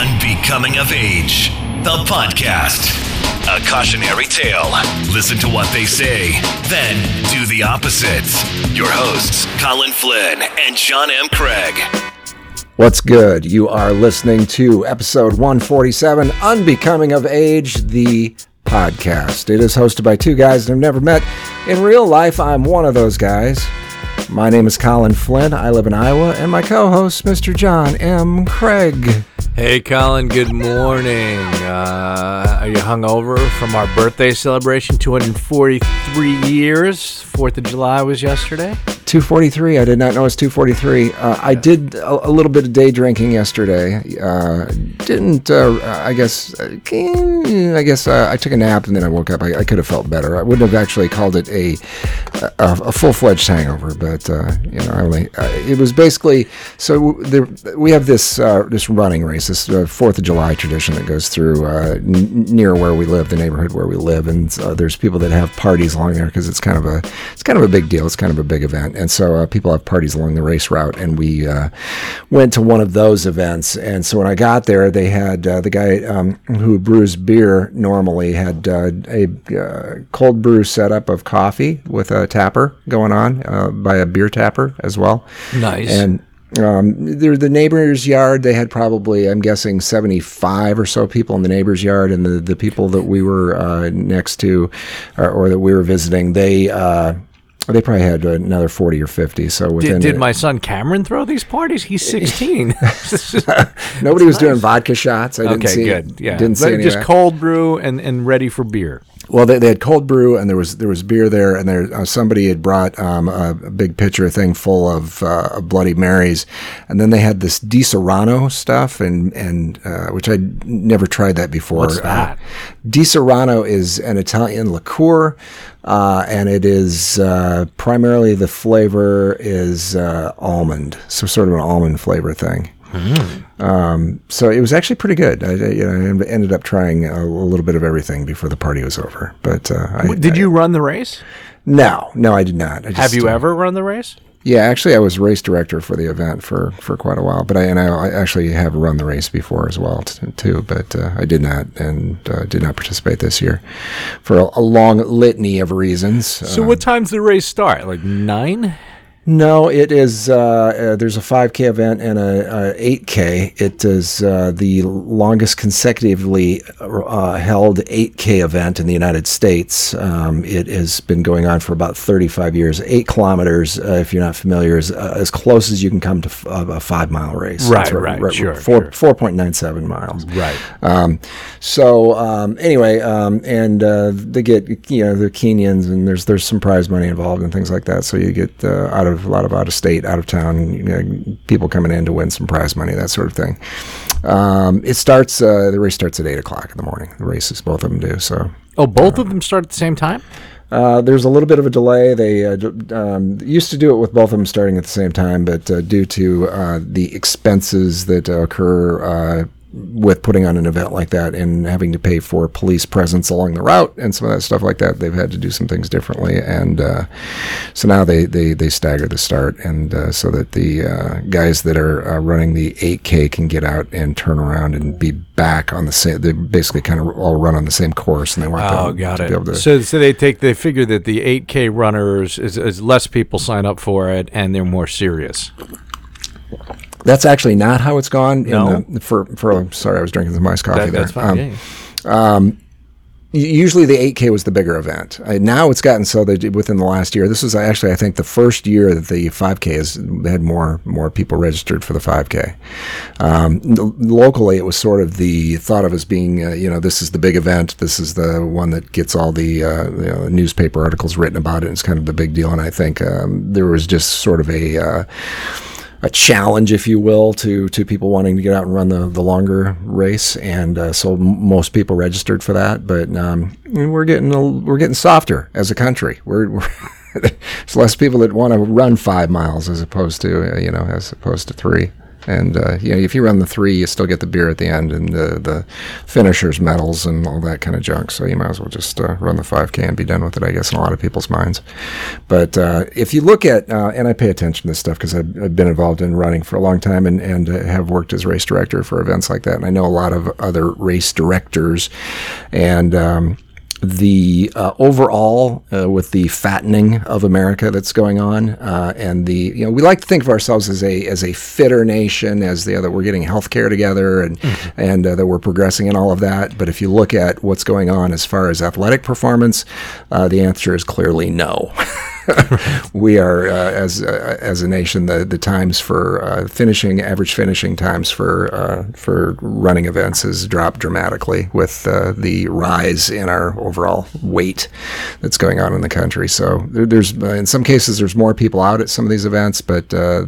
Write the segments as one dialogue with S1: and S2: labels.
S1: Unbecoming of Age, the podcast. A cautionary tale. Listen to what they say, then do the opposite. Your hosts, Colin Flynn and John M. Craig.
S2: What's good? You are listening to episode 147, Unbecoming of Age, the podcast. It is hosted by two guys that I've never met. In real life, I'm one of those guys. My name is Colin Flynn. I live in Iowa, and my co host, Mr. John M. Craig.
S3: Hey, Colin, good morning. Uh, are you hungover from our birthday celebration? 243 years. Fourth of July was yesterday.
S2: 243. I did not know it was 243. Uh, I did a, a, little bit of day drinking yesterday. Uh, didn't, uh, I guess, uh, I guess uh, I took a nap and then I woke up. I, I, could have felt better. I wouldn't have actually called it a a, a full fledged hangover, but uh, you know, I only it was basically so there, we have this this running race, this Fourth of July tradition that goes through n- near where we live, the neighborhood where we live, and there's people that have parties along there because it's kind of a it's kind of a big deal. It's kind of a big event and so uh, people have parties along the race route, and we uh, went to one of those events. And so when I got there, they had uh, the guy um, who brews beer normally had uh, a uh, cold brew setup of coffee with a tapper going on uh, by a beer tapper as well.
S3: Nice
S2: and. Um, they're the neighbor's yard. They had probably, I'm guessing, 75 or so people in the neighbor's yard, and the, the people that we were uh, next to, or, or, that we were visiting, they uh, they probably had another 40 or 50. So
S3: within did, did my son Cameron throw these parties? He's 16.
S2: Nobody was nice. doing vodka shots. I didn't
S3: okay,
S2: see,
S3: good. Yeah,
S2: didn't see
S3: just cold brew and, and ready for beer.
S2: Well, they, they had cold brew and there was there was beer there, and there uh, somebody had brought um, a, a, big pitcher thing full of uh, Bloody Marys, and then they had this Disaronno stuff, and and uh, which I never tried that before.
S3: What's uh, that?
S2: Disaronno is an Italian liqueur, uh, and it is uh, primarily the flavor is almond, so sort of an almond flavor thing. Mm. Um, so it was actually pretty good. I, you know, I ended up trying a, a, little bit of everything before the party was over. But uh, I,
S3: did you run the race?
S2: No, no, I did not. I
S3: just, Have you uh, ever run the race?
S2: Yeah, actually, I was race director for the event for, for quite a while. But I and I, I actually have run the race before as well t- too. But uh, I did not and uh, did not participate this year for a, a long litany of reasons.
S3: So, what time's the race start? Like nine?
S2: No, it is. Uh, uh, there's a 5K event and a, a 8K. It is uh, the longest consecutively uh, held 8K event in the United States. Um, it has been going on for about 35 years. Eight kilometers, uh, if you're not familiar, is uh, as close as you can come to f- a five mile race.
S3: Right, right, right, sure,
S2: four, sure. 4.97 miles.
S3: Right.
S2: Um, so um, anyway, um, and they get you know the Kenyans and there's there's some prize money involved and things like that. So you get out of of a lot of out of state, out of town you know, people coming in to win some prize money, that sort of thing. Um, it starts. Uh, the race starts at eight o'clock in the morning. The races, both of them do. So.
S3: Oh, both uh, of them start at the same time.
S2: Uh, there's a little bit of a delay. They uh, um, used to do it with both of them starting at the same time, but uh, due to uh, the expenses that occur uh, with putting on an event like that and having to pay for police presence along the route and some of that stuff like that, they've had to do some things differently. And uh, so now they, they, they stagger the start, and uh, so that the uh, guys that are uh, running the 8K can get out and turn around and be back on the same. They basically kind of all run on the same course, and they want
S3: oh,
S2: to,
S3: got
S2: to
S3: it.
S2: be able to.
S3: So, so they take they figure that the 8K runners is, is less people sign up for it, and they're more serious.
S2: That's actually not how it's gone.
S3: No.
S2: The, for for sorry, I was drinking some iced coffee
S3: that,
S2: there.
S3: That's fine.
S2: Um, um, usually the 8K was the bigger event. Uh, now it's gotten so that within the last year, this is actually I think the first year that the 5K has had more more people registered for the 5K. Um, locally, it was sort of the thought of as being uh, you know this is the big event. This is the one that gets all the uh, you know, newspaper articles written about it. It's kind of the big deal, and I think um, there was just sort of a uh, a challenge, if you will, to to people wanting to get out and run the, the longer race, and uh, so m- most people registered for that. But um, we're getting a, we're getting softer as a country. We're, we're there's less people that want to run five miles as opposed to uh, you know as opposed to three. And uh, you know, if you run the three, you still get the beer at the end and the the finishers medals and all that kind of junk. So you might as well just uh, run the 5K and be done with it, I guess, in a lot of people's minds. But uh, if you look at, uh, and I pay attention to this stuff because I've, I've, been involved in running for a long time and and uh, have worked as race director for events like that, and I know a lot of other race directors and. Um, the uh, overall uh, with the fattening of America that's going on, uh, and the you know we like to think of ourselves as a as a fitter nation, as the other we're getting health care together, and mm-hmm. and uh, that we're progressing in all of that. But if you look at what's going on as far as athletic performance, uh, the answer is clearly no. we are uh, as uh, as a nation the the times for uh, finishing average finishing times for uh, for running events has dropped dramatically with uh, the rise in our overall weight that's going on in the country. So there, there's uh, in some cases there's more people out at some of these events, but they're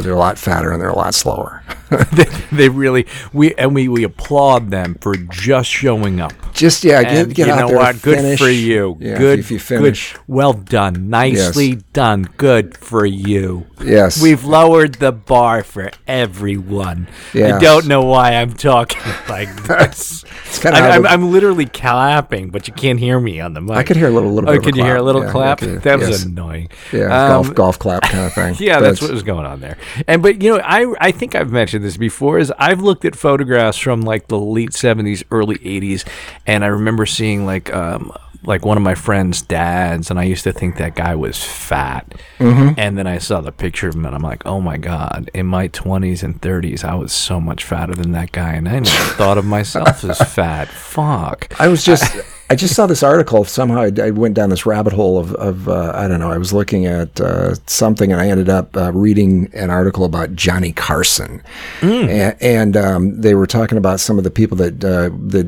S2: they're a lot fatter and they're a lot slower.
S3: they, they, really we and we, we applaud them for just showing up.
S2: Just yeah, get, get
S3: you
S2: out
S3: know
S2: there.
S3: What? Good for you.
S2: Yeah,
S3: good
S2: if you finish.
S3: Good. Well done. Nicely yes. done. Good for you.
S2: Yes.
S3: We've lowered the bar for everyone. Yes. I don't know why I'm talking like this. it's kind of I, am I'm literally clapping, but you can't hear me on the mic.
S2: I could hear a little, little.
S3: Oh, could you
S2: clap.
S3: hear a little
S2: yeah,
S3: clap? that was yes. annoying.
S2: Yeah, um, golf golf clap kind of thing.
S3: yeah, that's what was going on there. And but you know, I I think I've mentioned this before. Is I've looked at photographs from like the late '70s, early '80s, and I remember seeing like um, like one of my friend's dads, and I used to think that guy was fat. Mm-hmm. And then I saw the picture of him, and I'm like, oh my god! In my 20s and 30s, I was so much fatter than that guy, and I never thought of myself as fat. Fuck!
S2: I was just. I just saw this article. Somehow I, I went down this rabbit hole of, of uh, I don't know. I was looking at uh, something and I ended up uh, reading an article about Johnny Carson, mm. and, and um, they were talking about some of the people that uh, that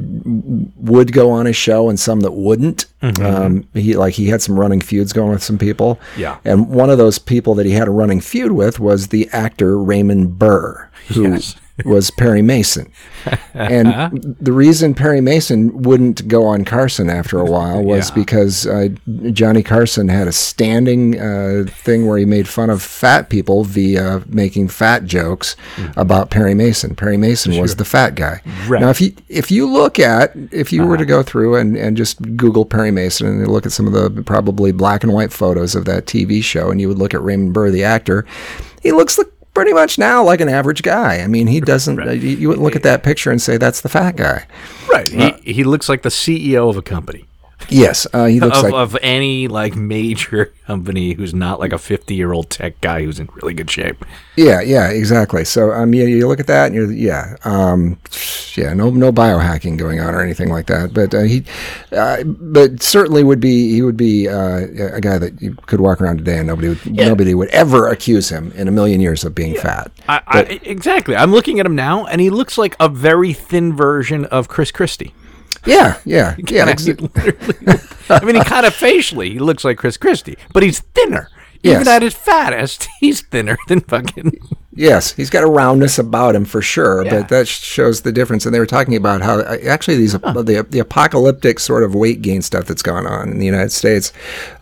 S2: would go on his show and some that wouldn't. Mm-hmm. Um, he like he had some running feuds going with some people.
S3: Yeah,
S2: and one of those people that he had a running feud with was the actor Raymond Burr, who yes was Perry Mason. and the reason Perry Mason wouldn't go on Carson after a while was yeah. because uh, Johnny Carson had a standing uh, thing where he made fun of fat people via making fat jokes mm-hmm. about Perry Mason. Perry Mason sure. was the fat guy. Right. Now, if you if you look at if you uh-huh. were to go through and, and just Google Perry Mason and look at some of the probably black and white photos of that TV show, and you would look at Raymond Burr, the actor, he looks like pretty much now like an average guy. I mean, he doesn't. Right. Uh, you, you wouldn't look at that picture and say that's the fat guy.
S3: Right. Uh, he he looks like the CEO of a company.
S2: Yes, uh, he looks
S3: of,
S2: like
S3: of any like major company who's not like a fifty-year-old tech guy who's in really good shape.
S2: Yeah, yeah, exactly. So um, yeah, you look at that and you're yeah, um, yeah, no, no biohacking going on or anything like that. But uh, he, uh, but certainly would be he would be uh, a guy that you could walk around today and nobody would yeah. nobody would ever accuse him in a million years of being yeah. fat.
S3: I, I, exactly. I'm looking at him now, and he looks like a very thin version of Chris Christie.
S2: Yeah, yeah, yeah.
S3: I mean, he kind of facially he looks like Chris Christie, but he's thinner. Yes. Even at his fattest, he's thinner than fucking.
S2: Yes, he's got a roundness about him for sure, yeah. but that shows the difference. And they were talking about how actually these huh. the the apocalyptic sort of weight gain stuff that's gone on in the United States.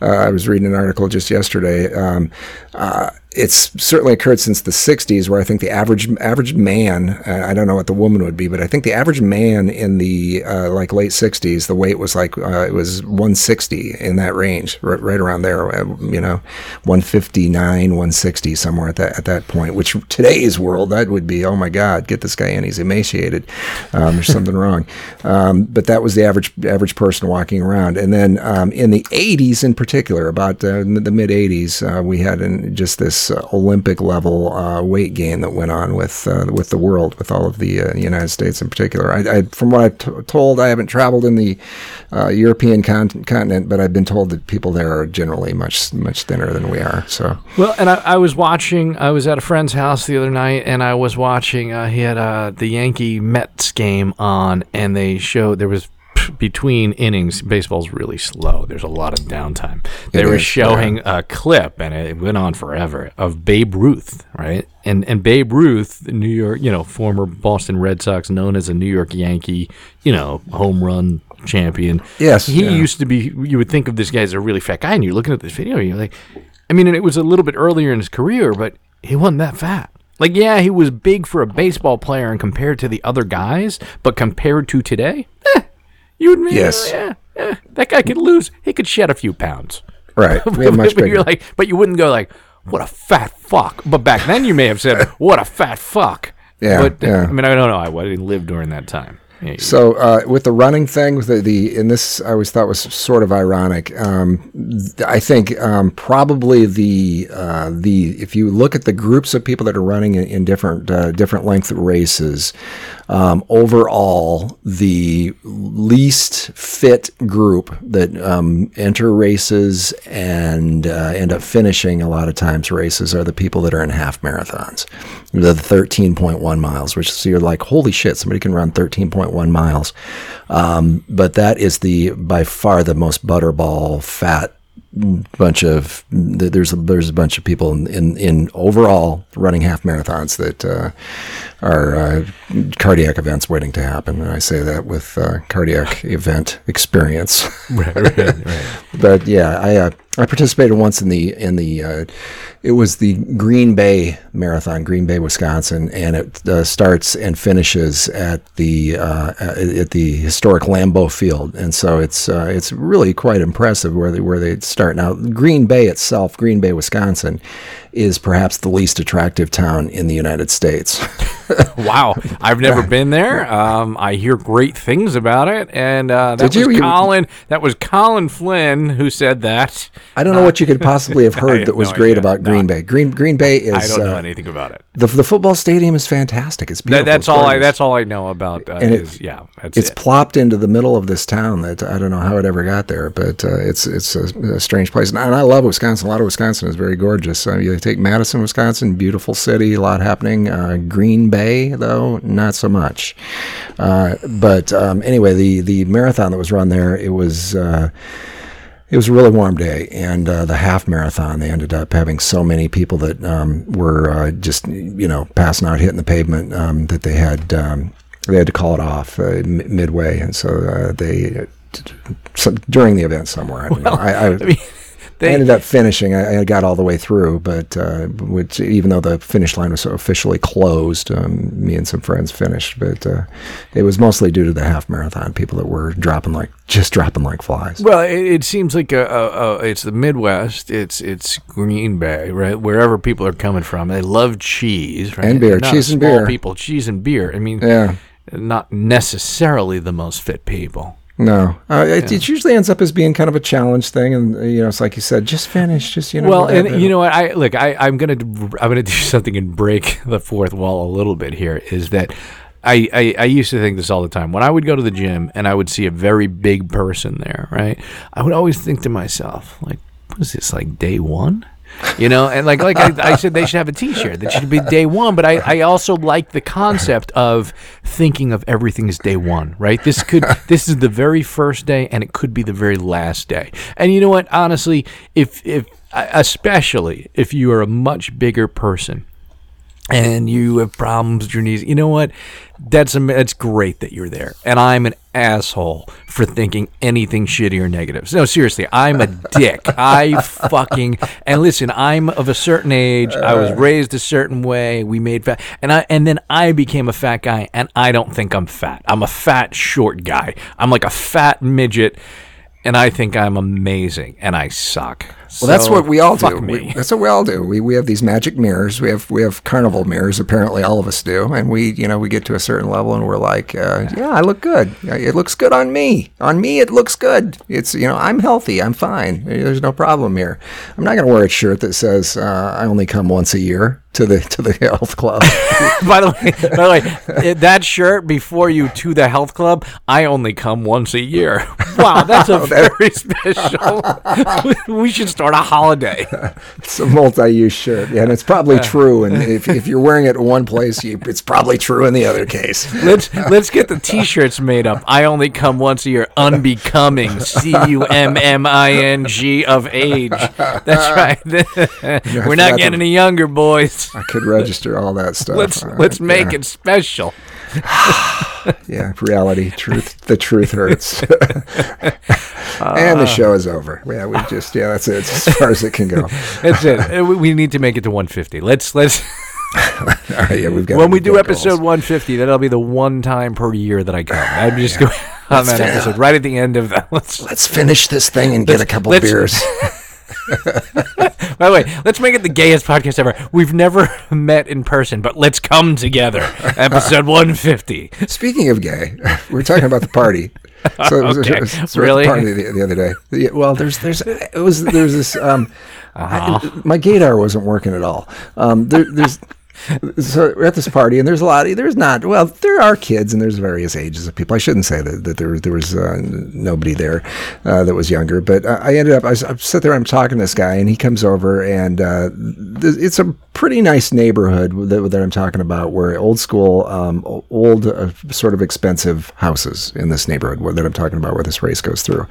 S2: Uh, I was reading an article just yesterday. Um, uh, it's certainly occurred since the 60s where I think the average average man uh, I don't know what the woman would be but I think the average man in the uh, like late 60s the weight was like uh, it was 160 in that range right, right around there uh, you know 159 160 somewhere at that at that point which today's world that would be oh my god get this guy in he's emaciated um, there's something wrong um, but that was the average average person walking around and then um, in the 80s in particular about uh, the mid 80s uh, we had an, just this uh, Olympic level uh, weight gain that went on with uh, with the world, with all of the uh, United States in particular. I, I, from what I'm told, I haven't traveled in the uh, European con- continent, but I've been told that people there are generally much much thinner than we are. So
S3: well, and I, I was watching. I was at a friend's house the other night, and I was watching. Uh, he had the Yankee Mets game on, and they showed there was between innings, baseball's really slow. There's a lot of downtime. They it were is, showing yeah. a clip, and it went on forever of Babe Ruth, right? And and Babe Ruth, New York, you know, former Boston Red Sox, known as a New York Yankee, you know, home run champion.
S2: Yes,
S3: he yeah. used to be. You would think of this guy as a really fat guy, and you're looking at this video, and you're like, I mean, and it was a little bit earlier in his career, but he wasn't that fat. Like, yeah, he was big for a baseball player and compared to the other guys, but compared to today, eh, you would
S2: Yes.
S3: yeah, yeah, that guy could lose. He could shed a few pounds.
S2: Right. We have much
S3: but
S2: bigger.
S3: you're like, but you wouldn't go like, "What a fat fuck." But back then, you may have said, "What a fat fuck."
S2: Yeah,
S3: But
S2: yeah.
S3: I mean, I don't know. I didn't live during that time.
S2: So uh, with the running thing, the, the and this I always thought was sort of ironic. Um, th- I think um, probably the uh, the if you look at the groups of people that are running in, in different uh, different length races, um, overall the least fit group that um, enter races and uh, end up finishing a lot of times races are the people that are in half marathons, the 13.1 miles, which so you're like, holy shit, somebody can run 13.1 miles. Um, but that is the by far the most butterball fat bunch of there's a, there's a bunch of people in, in, in overall running half marathons that uh, are uh, cardiac events waiting to happen. And I say that with uh, cardiac event experience.
S3: right, right, right.
S2: but yeah, I uh, I participated once in the in the uh, it was the Green Bay Marathon, Green Bay, Wisconsin, and it uh, starts and finishes at the uh, at the historic Lambeau Field, and so it's uh, it's really quite impressive where they where they start now. Green Bay itself, Green Bay, Wisconsin, is perhaps the least attractive town in the United States.
S3: Wow, I've never been there. Um, I hear great things about it, and uh, that
S2: Did
S3: was
S2: You-
S3: Colin. That was Colin Flynn who said that.
S2: I don't know what you could possibly have heard
S3: have
S2: that was
S3: no
S2: great
S3: idea.
S2: about
S3: No.
S2: Green Bay. Green Green Bay is
S3: I don't know
S2: uh,
S3: anything about it.
S2: the the football stadium is fantastic. It's
S3: That,
S2: beautiful.
S3: that's
S2: It's
S3: all I. That's all I know about. Uh,
S2: And it-
S3: is yeah, that's
S2: it's
S3: it.
S2: plopped into the middle of this town that I don't know how it ever got there, but uh, it's it's a, a strange place. And I, and I love Wisconsin. A lot of Wisconsin is very gorgeous. So you take Madison, Wisconsin, beautiful city, a lot happening. Uh, Green Bay, though, not so much. Uh, but um, anyway, the the marathon that was run there, it was. Uh, it was a really warm day, and uh, the half marathon. They ended up having so many people that um, were uh, just, you know, passing out, hitting the pavement, um, that they had um, they had to call it off uh, midway, and so uh, they so during the event somewhere. I don't know. I, I,
S3: I mean,
S2: I ended up finishing. I, I got all the way through, but uh, which even though the finish line was officially closed, um, me and some friends finished. But uh, it was mostly due to the half marathon people that were dropping like just dropping like flies.
S3: well, it, it seems like a, a, a, it's the Midwest. It's it's Green Bay, right? Wherever people are coming from, they love cheese, right?
S2: And beer. Cheese and beer.
S3: People, cheese and beer. I mean,
S2: Yeah.
S3: not necessarily the most fit people.
S2: No, uh, it, it usually ends up as being kind of a challenge thing, and uh, you know, it's like you said, just finish, just you know.
S3: Well, and you know what? I look. I, I'm gonna I'm gonna do something and break the fourth wall a little bit here. Is that I, I I used to think this all the time when I would go to the gym and I would see a very big person there. Right? I would always think to myself, like, what is this like day one? You know, and like like I, I said, they should have a T-shirt that should be day one. But I, I also like the concept of thinking of everything as day one. Right? This could this is the very first day, and it could be the very last day. And you know what? Honestly, if if especially if you are a much bigger person and you have problems with your knees. You know what? That's am- that's great that you're there. And I'm an asshole for thinking anything shitty or negative. No, seriously, I'm a dick. I fucking and listen. I'm of a certain age. I was raised a certain way. We made fat, and I and then I became a fat guy. And I don't think I'm fat. I'm a fat short guy. I'm like a fat midget. And I think I'm amazing, and I suck.
S2: Well, that's what we all do. We, that's what we all do. We we have these magic mirrors. We have we have carnival mirrors. Apparently, all of us do. And we you know we get to a certain level and we're like, uh, yeah, I look good. It looks good on me. On me, it looks good. It's you know I'm healthy. I'm fine. There's no problem here. I'm not going to wear a shirt that says uh, I only come once a year to the to the health club.
S3: by the way, by the way, that shirt before you to the health club, I only come once a year. Wow, that's a very special. we should start a holiday.
S2: it's a multi-use shirt, yeah, and it's probably true. And if, if you're wearing it in one place, you, it's probably true in the other case.
S3: Let's let's get the T-shirts made up. I only come once a year. Unbecoming. C U M M I N G of age. That's right. We're not getting
S2: to-
S3: any younger, boys.
S2: I could register all that stuff.
S3: Let's
S2: Uh,
S3: let's make
S2: yeah.
S3: it special.
S2: Yeah, reality, truth. The truth hurts. and the show is over. Yeah, we just yeah, that's it. It's as far as it can go.
S3: That's it. Uh, we- need to make it to 150. Let's let's.
S2: All right, yeah, we've got.
S3: when we do episode
S2: goals.
S3: 150, that'll be the one time per year that I come. I'm just going on that episode right at the end of that. Let's,
S2: let's finish this thing and get a couple beers.
S3: by the way, let's make it the gayest podcast ever. We've never met in person, but let's come together. Episode 150.
S2: Speaking of gay, we were talking about the party. So it was,
S3: Okay.
S2: it was- it was
S3: Really?
S2: party the, the other day. Yeah, well, there's there's it was there's this um,
S3: Uh-huh.
S2: I- my gaydar wasn't working at all. Um, there, there's so we're at this party and there's a lot. There's not well, there are kids and there's various ages of people. I shouldn't say that, that there there was uh, nobody there uh, that was younger, but uh, I ended up I, I sit there. I'm talking to this guy and he comes over and uh, th- it's a pretty nice neighborhood that, that I'm talking about, where old school, um, old uh, sort of expensive houses in this neighborhood where, that I'm talking about, where this race goes through.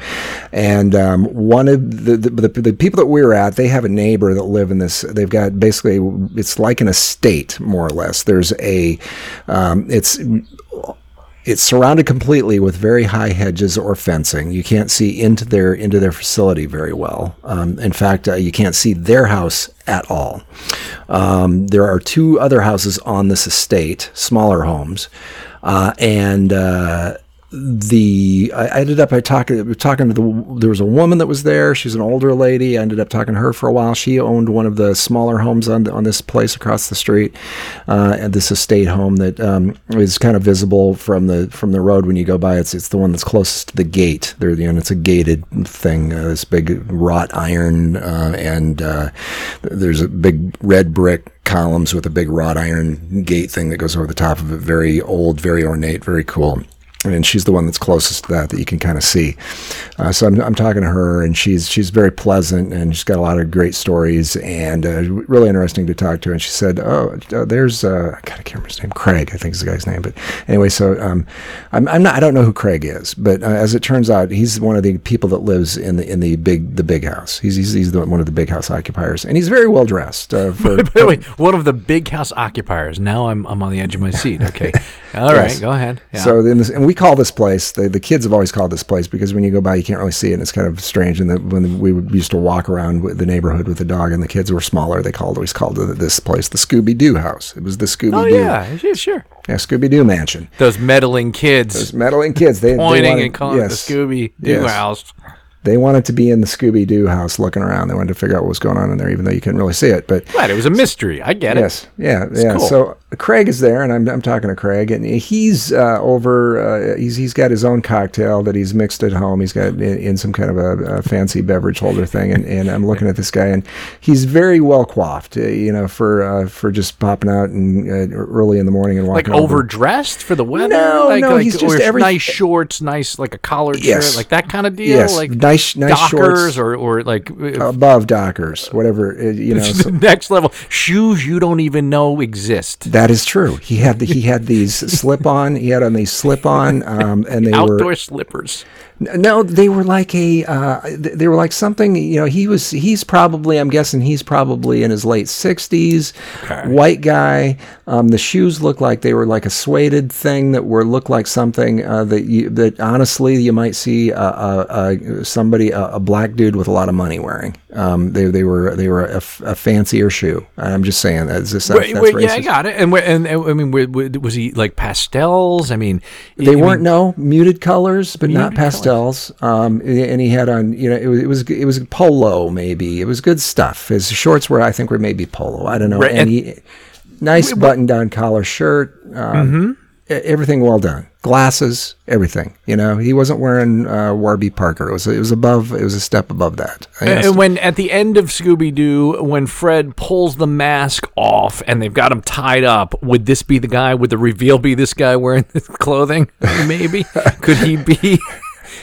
S2: And um, one of the, the the the people that we're at, they have a neighbor that live in this. They've got basically it's like an estate more or less. There's a um, it's it's surrounded completely with very high hedges or fencing. You can't see into their into their facility very well. Um, in fact, uh, you can't see their house at all. Um, there are two other houses on this estate, smaller homes, uh, and. Uh, the I ended up I talking talking to the there was a woman that was there. She's an older lady. I ended up talking to her for a while. She owned one of the smaller homes on on this place across the street, uh, and this estate home that um, is kind of visible from the from the road when you go by. It's it's the one that's closest to the gate. There, you know, it's a gated thing. Uh, this big wrought iron, uh, and uh, there's a big red brick columns with a big wrought iron gate thing that goes over the top of it. Very old, very ornate, very cool and she's the one that's closest to that that you can kind of see. Uh, so I'm, I'm talking to her, and she's she's very pleasant, and she's got a lot of great stories, and uh, really interesting to talk to. And she said, "Oh, uh, there's uh, I gotta can't remember his name, Craig, I think is the guy's name." But anyway, so um, I'm, I'm not I don't know who Craig is, but uh, as it turns out, he's one of the people that lives in the in the big the big house. He's he's, he's the, one of the big house occupiers, and he's very well dressed. Uh, for,
S3: By the way, one of the big house occupiers. Now I'm, I'm on the edge of my seat. Okay. All right.
S2: Yes.
S3: Go ahead. Yeah.
S2: So then, this, and we call this place the, the kids have always called this place because when you go by, you can't really see it. And it's kind of strange. And that when we used to walk around with the neighborhood with the dog, and the kids were smaller, they called always called this place the Scooby Doo house. It was the Scooby
S3: oh,
S2: Doo,
S3: yeah. Yeah, sure.
S2: yeah, Scooby Doo mansion.
S3: Those meddling kids
S2: Those meddling kids, they, they
S3: pointing
S2: wanted,
S3: and calling
S2: yes,
S3: the Scooby Doo
S2: Yes.
S3: house.
S2: They wanted to be in the Scooby Doo house, looking around. They wanted to figure out what was going on in there, even though you couldn't really see it. But
S3: Right. It was a mystery. I get it.
S2: Yes, yeah, yeah.
S3: cool.
S2: So Craig is there, and I'm, I'm talking to Craig, and he's uh, over. Uh, he's he's got his own cocktail that he's mixed at home. He's got in, in some kind of a, a fancy beverage holder thing, and, and I'm looking at this guy, and he's very well coiffed, uh, you know, for uh, for just popping out and uh, early in the morning and walking over.
S3: Like overdressed for the weather?
S2: No,
S3: like,
S2: no,
S3: like,
S2: he's just every-
S3: nice shorts, nice like a collared
S2: Yes.
S3: shirt, like that kind of deal.
S2: Yes,
S3: like
S2: nice- nice
S3: Dockers
S2: shorts.
S3: or or like
S2: above Dockers, whatever uh, you know. so-
S3: next level shoes you don't even know exist.
S2: that is true. He had the, he had these slip on. He had on these slip on, um, and they were
S3: Outdoor slippers.
S2: No, they were like a. Uh, they were like something. You know, he was. He's probably. I'm guessing he's probably in his late sixties. White guy. Um, the shoes looked like they were like a suede thing that were look like something uh, that you that honestly you might see uh, uh, uh, somebody a, a black dude with a lot of money wearing. Um, they they were they were a, f- a fancier shoe. I'm just saying that. Is this,
S3: Wait, yeah, I got it. And and, and I mean, was he like pastels? I mean,
S2: They
S3: I
S2: weren't no muted colors, but not
S3: Muted colors.
S2: pastels. Um, and he had on, you know, it was it was it was polo maybe. It was good stuff. His shorts were, I think, were maybe polo. I don't know.
S3: Right,
S2: and,
S3: and-
S2: he nice button down collar shirt. Um, e- Everything well done. Glasses, everything. You know, he wasn't wearing uh, Warby Parker. It was it was above. It was a step above that. I
S3: And when at the end of Scooby Doo, when Fred pulls the mask off and they've got him tied up, would this be the guy? Would the reveal be this guy wearing this clothing? Maybe could he be?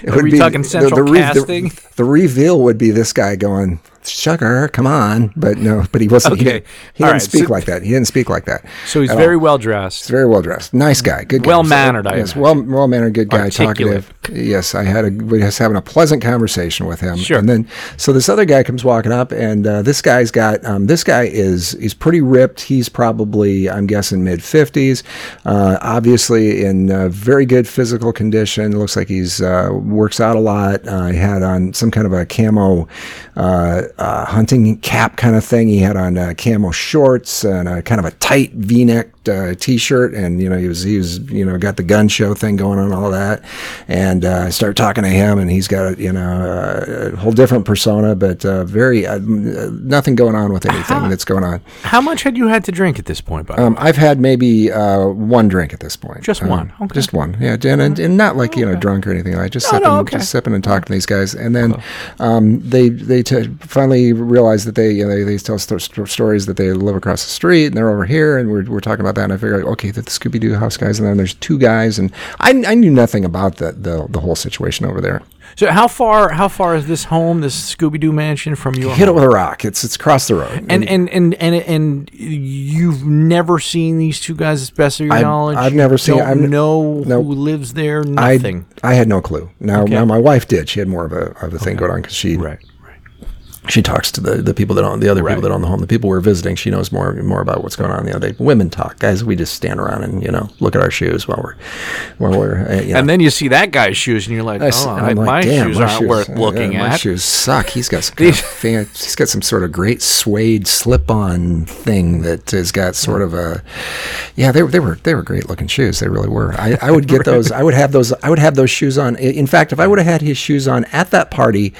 S2: it
S3: Are
S2: would
S3: we
S2: be-
S3: talking central
S2: re-
S3: casting?
S2: The, the reveal would be this guy going, "Sugar, come on!" But no, but he wasn't. He
S3: Okay.
S2: didn't, he didn't
S3: right,
S2: speak
S3: so-
S2: like that. He didn't speak like that.
S3: so he's very
S2: all.
S3: well dressed.
S2: He's very well dressed, nice guy, good guy,
S3: Well-mannered, I
S2: Yes, well well mannered, good guy,
S3: Articulate.
S2: talkative. Yes, I had a we was having a pleasant conversation with him.
S3: Sure.
S2: And then so this other guy comes walking up, and uh, this guy's got um, this guy is he's pretty ripped. He's probably I'm guessing mid fifties. Uh, obviously in uh, very good physical condition. Looks like he's uh, works out a lot. Uh, he had on some kind of a camo uh, hunting cap kind of thing. He had on uh, camo shorts and a kind of a tight V-neck uh, t-shirt, and you know he was he was you know got the gun show thing going on, all that. And uh, I started talking to him, and he's got a, you know a whole different persona, but uh, very uh, nothing going on with anything
S3: How-
S2: that's going on.
S3: How much had you had to drink at this point, by?
S2: Um, I've had maybe uh, one drink at this point.
S3: Just
S2: Um,
S3: one? Okay.
S2: Just one. Yeah, and, and, and not like you know drunk or anything. I just
S3: No,
S2: sipping,
S3: no, okay.
S2: just sipping and talking to these guys, and then um, they they t- finally realize that they you know, they, they tell sto- stories that they live across the street and they're over here, and we're, we're talking about that, and I figured okay, the Scooby Doo house guys, and then there's two guys, and I, I knew nothing about the, the the whole situation over there.
S3: so how far how far is this home, this Scooby Doo mansion from your
S2: Hit it with a rock. It's it's across the road.
S3: and, and and and and you've never seen these two guys, as best of your
S2: I've-
S3: knowledge.
S2: I've never seen-
S3: Don't
S2: I'm-
S3: know
S2: Nope.
S3: who lives there.
S2: I,
S3: Nothing.
S2: I had no clue. Now,
S3: Okay.
S2: now my wife did. She had more of a of a thing going on because she
S3: right.
S2: She talks to the, the people that own the other
S3: Right.
S2: people that own the home. The people we're visiting, she knows more more about what's going on. Know, they women talk. Guys, we just stand around and you know look at our shoes while we're while we're. Uh, you know.
S3: And then you see that guy's shoes, and you're like, oh, I-
S2: like,
S3: my
S2: "Damn,
S3: shoes
S2: my
S3: aren't
S2: shoes-
S3: worth
S2: uh,
S3: looking
S2: yeah,
S3: at.
S2: My shoes suck. He's got some fan, he's got some sort of great suede slip-on thing that has got sort of a yeah. They were they were they were great looking shoes. They really were. I, I would get those. I would have those. I would have those shoes on. In fact, if I would have had his shoes on at that party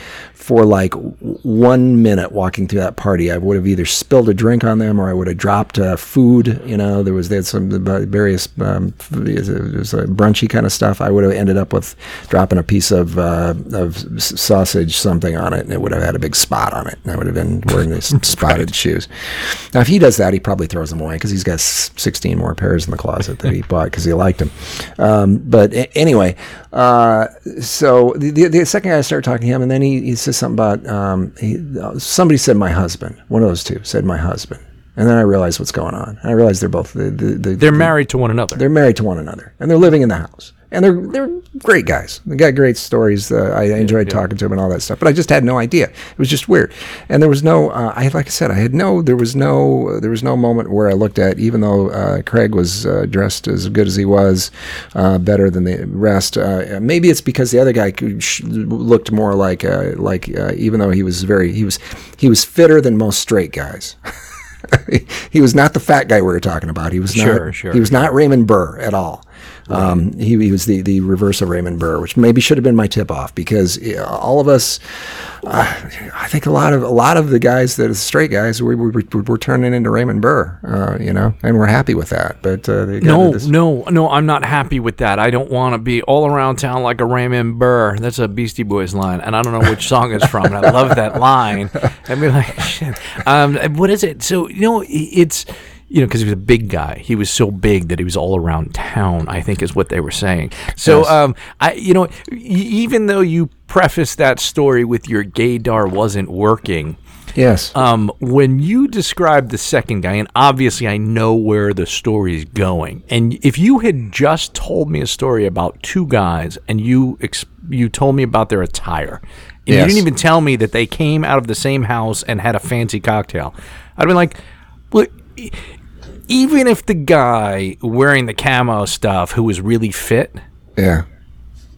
S2: for like one minute walking through that party, I would have either spilled a drink on them or I would have dropped uh, food. You know, there was they had some various um, it was a brunchy kind of stuff. I would have ended up with dropping a piece of uh, of sausage something on it, and it would have had a big spot on it. And I would have been wearing these spotted shoes. Now, if he does that, he probably throws them away because he's got 16 more pairs in the closet that he bought because he liked them. Um, but a- anyway, uh, so the, the, the second guy I started talking to him, and then he, he says something about um, he, somebody said my husband. One of those two said my husband. And then I realized what's going on. And I realized they're both the, the, the,
S3: They're married to one another.
S2: they're married to one another and they're living in the house and they're they're great guys they got great stories uh, i enjoyed talking to them and all that stuff but i just had no idea it was just weird and there was no uh, i like i said i had no there was no there was no moment where i looked at even though uh, craig was uh, dressed as good as he was uh, better than the rest uh, maybe it's because the other guy looked more like uh, like uh, even though he was very he was he was fitter than most straight guys he was not the fat guy we were talking about. He was not.
S3: sure,
S2: He was not Raymond Burr at all. Um, he, he was the, the reverse of Raymond Burr, which maybe should have been my tip off because uh, all of us, uh, I think a lot of a lot of the guys that are straight guys, we we we we're turning into Raymond Burr, uh, you know, and we're happy with that. But uh,
S3: No, no, no, I'm not happy with that. I don't want to be all around town like a Raymond Burr. That's a Beastie Boys line, and I don't know which song it's from. And I love that line. I'd be like, shit. Um, what is it? So you know, it's you know because he was a big guy. He was so big that he was all around town. I think is what they were saying. So
S2: Yes.
S3: um, I, you know, even though you prefaced that story with your gaydar wasn't working.
S2: yes,
S3: Um, when you described the second guy, and obviously I know where the story is going, and if you had just told me a story about two guys and you ex- you told me about their attire, and you didn't even tell me that they came out of the same house and had a fancy cocktail, I'd been like, well, even if the guy wearing the camo stuff who was really fit
S2: yeah.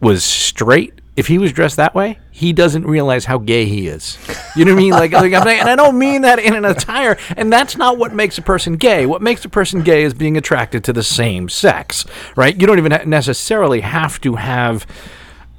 S3: was straight, if he was dressed that way, he doesn't realize how gay he is. You know what I mean? Like, like I'm saying, and I don't mean that in an attire. And that's not what makes a person gay. What makes a person gay is being attracted to the same sex, right? You don't even necessarily have to have.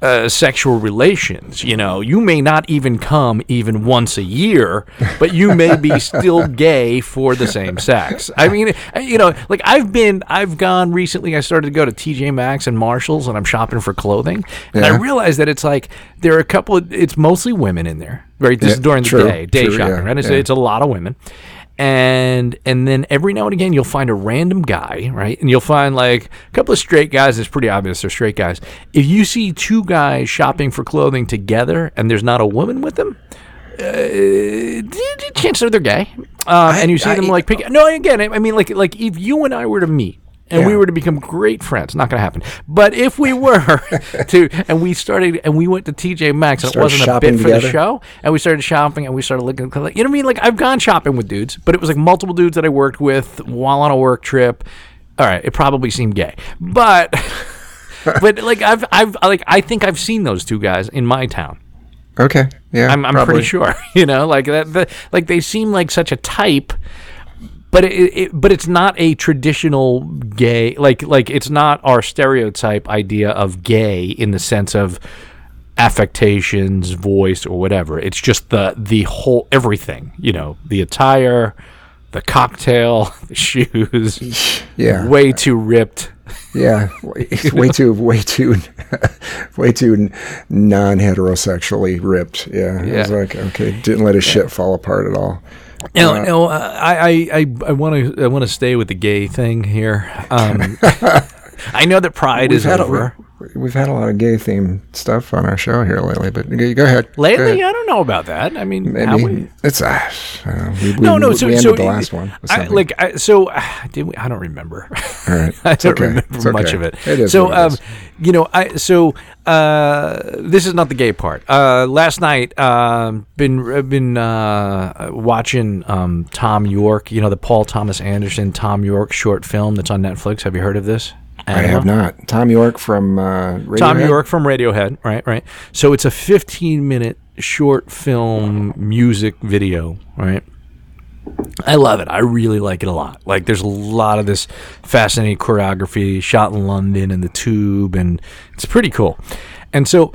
S3: Uh, sexual relations, you know, you may not even come even once a year, but you may be still gay for the same sex. I mean, uh, you know, like I've been, I've gone recently. I started to go to TJ Maxx and Marshalls, and I'm shopping for clothing, and I
S2: Yeah.
S3: realized that it's like there are a couple of, it's mostly women in there, right? This
S2: Yeah,
S3: is during the
S2: true,
S3: day, day
S2: true,
S3: shopping,
S2: yeah,
S3: right? It's, it's a lot of women. And and then every now and again you'll find a random guy, right? And you'll find like a couple of straight guys. It's pretty obvious they're straight guys. If you see two guys shopping for clothing together and there's not a woman with them, uh, chances are they're gay. Um, and you see
S2: I-
S3: them like pick. No, again, I mean, like like if you and I were to meet. And we were to become great friends. Not going to happen. But if we were to, and we started, and we went to TJ Maxx, and it wasn't a bit for the show, and we started shopping, and we started looking. You know what I mean? Like I've gone shopping with dudes, but it was like multiple dudes that I worked with while on a work trip. All right, it probably seemed gay, but but like I've I've like I think I've seen those two guys in my town.
S2: Okay. Yeah.
S3: I'm, I'm pretty sure. You know, like that. The, like they seem like such a type, but it, it, but it's not a traditional gay. Like like it's not our stereotype idea of gay in the sense of affectations, voice, or whatever. It's just the the whole everything. You know, the attire, the cocktail, the shoes.
S2: Yeah.
S3: way too ripped.
S2: Yeah. Way, way too, way too, way too non-heterosexually ripped. Yeah. It was like okay, didn't let his shit fall apart at all.
S3: No, no, uh, I, I, I, I want to, I want to stay with the gay thing here. Um, I know that Pride is
S2: had
S3: over.
S2: A, we've had a lot of gay themed stuff on our show here lately, but go, go ahead. Go
S3: Lately,
S2: ahead.
S3: I don't know about that. I mean,
S2: Maybe
S3: we?
S2: it's uh, uh, we, we,
S3: No, no.
S2: we
S3: So,
S2: ended
S3: so
S2: the last one.
S3: I, like, I, so uh, did we? I don't remember.
S2: all right,
S3: I don't
S2: okay.
S3: remember
S2: It's
S3: much of it.
S2: It is.
S3: so,
S2: it
S3: um, you know, I so uh, this is not the gay part. Uh, last night, um, been I've been uh, watching um, Thom Yorke. You know, the Paul Thomas Anderson Thom Yorke short film that's on Netflix. Have you heard of this?
S2: I have not. Thom Yorke from uh, Radiohead?
S3: Thom Yorke from Radiohead, right? Right. So it's a 15 minute short film music video, right? I love it. I really like it a lot. Like, there's a lot of this fascinating choreography shot in London and the tube, and it's pretty cool. And so,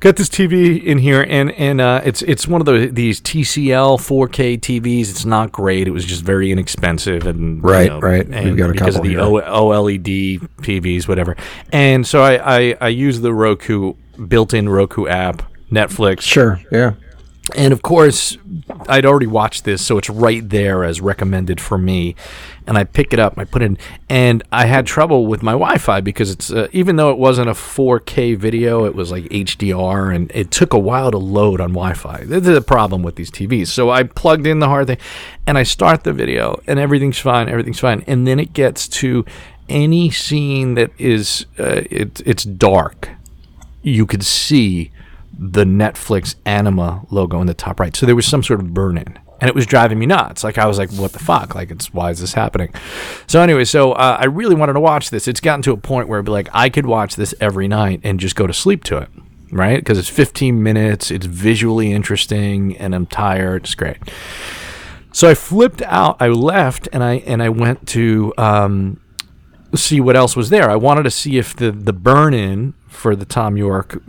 S3: got this TV in here, and and uh, it's it's one of the these TCL 4K TVs. It's not great. It was just very inexpensive, and you
S2: Right,
S3: know,
S2: right. We've got a
S3: because of the. O- OLED TVs, whatever. And so I I, I use the Roku built-in Roku app, Netflix,
S2: Sure. Yeah.
S3: and of course, I'd already watched this, so it's right there as recommended for me. And I pick it up, I put it in, and I had trouble with my Wi-Fi because it's uh, even though it wasn't a 4K video, it was like HDR, and it took a while to load on Wi-Fi. This is a problem with these TVs. So I plugged in the hard thing, and I start the video, and everything's fine, everything's fine, and then it gets to any scene that is uh, it, it's dark you could see the Netflix Anima logo in the top right. So there was some sort of burn in. And it was driving me nuts. Like I was like, "What the fuck? Like, it's why is this happening?" So anyway, so uh, I really wanted to watch this. It's gotten to a point where I'd be like, I could watch this every night and just go to sleep to it, right? Because it's 15 minutes. It's visually interesting, and I'm tired. It's great. So I flipped out. I left, and I and I went to um, see what else was there. I wanted to see if the the burn in for the Thom Yorke,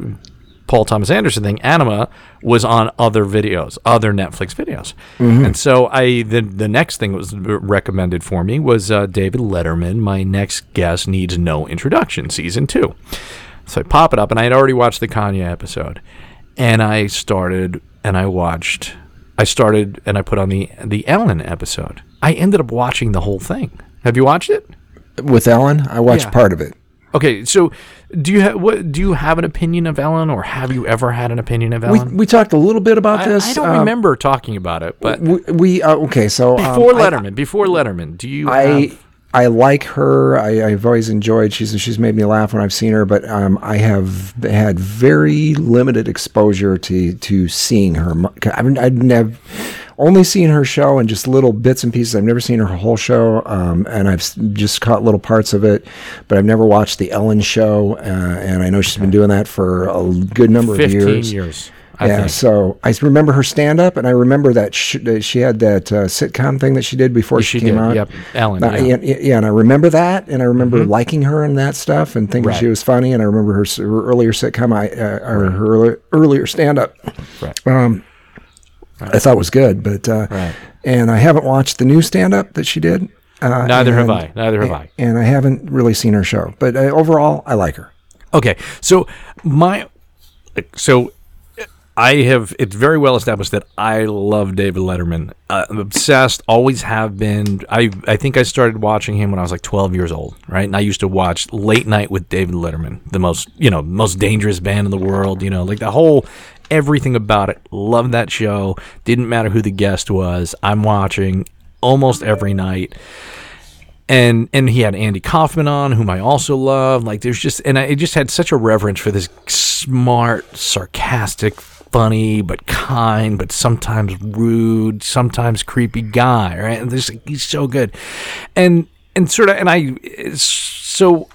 S3: Paul Thomas Anderson thing, Anima, was on other videos, other Netflix videos. And so I the the next thing that was recommended for me was uh, David Letterman. My next guest needs no introduction, season two. So I pop it up, and I had already watched the Kanye episode, and I started and I watched. I started and I put on the the Ellen episode. I ended up watching the whole thing. Have you watched it?
S2: With Ellen, I watched
S3: Yeah.
S2: part of it.
S3: Okay, so do you have what? Do you have an opinion of Ellen, or have you ever had an opinion of
S2: We,
S3: Ellen?
S2: we talked a little bit about
S3: I,
S2: this.
S3: I don't
S2: um,
S3: remember talking about it, but
S2: We, we uh, okay. So um,
S3: before
S2: I-
S3: Letterman, before Letterman, do you?
S2: I
S3: have,
S2: I like her. I, I've always enjoyed. She's she's made me laugh when I've seen her. But um, I have had very limited exposure to to seeing her. I've, I've never only seen her show and just little bits and pieces. I've never seen her whole show, um, and I've just caught little parts of it. But I've never watched the Ellen show, uh, and I know she's been doing that for a good number of years.
S3: years. I
S2: yeah,
S3: think.
S2: so I remember her stand up, and I remember that, sh- she had that uh, sitcom thing that she did before she,
S3: she
S2: came
S3: did.
S2: out.
S3: Yep, Ellen.
S2: Uh,
S3: yeah. Mm-hmm.
S2: yeah, yeah, and I remember that, and I remember liking her and that stuff, and thinking
S3: Right.
S2: she was funny. And I remember her, her earlier sitcom, I, uh, or her earlier, earlier stand up.
S3: Right.
S2: Um, I thought it was good, but uh,
S3: Right.
S2: and I haven't watched the new stand up that she did. Uh,
S3: Neither have I. Neither have I.
S2: And I haven't really seen her show, but uh, overall, I like her.
S3: Okay, so my so I have it's very well established that I love David Letterman. Uh, I'm obsessed, always have been. I I think I started watching him when I was like 12 years old, right? And I used to watch Late Night with David Letterman, the most you know most dangerous band in the world. You know, like the whole everything about it. Love that show. Didn't matter who the guest was. I'm watching almost every night and and he had Andy Kaufman on, whom I also love. Like there's just and I just had such a reverence for this smart, sarcastic, funny but kind, but sometimes rude, sometimes creepy guy. Right? And this he's so good, and and sort of and I so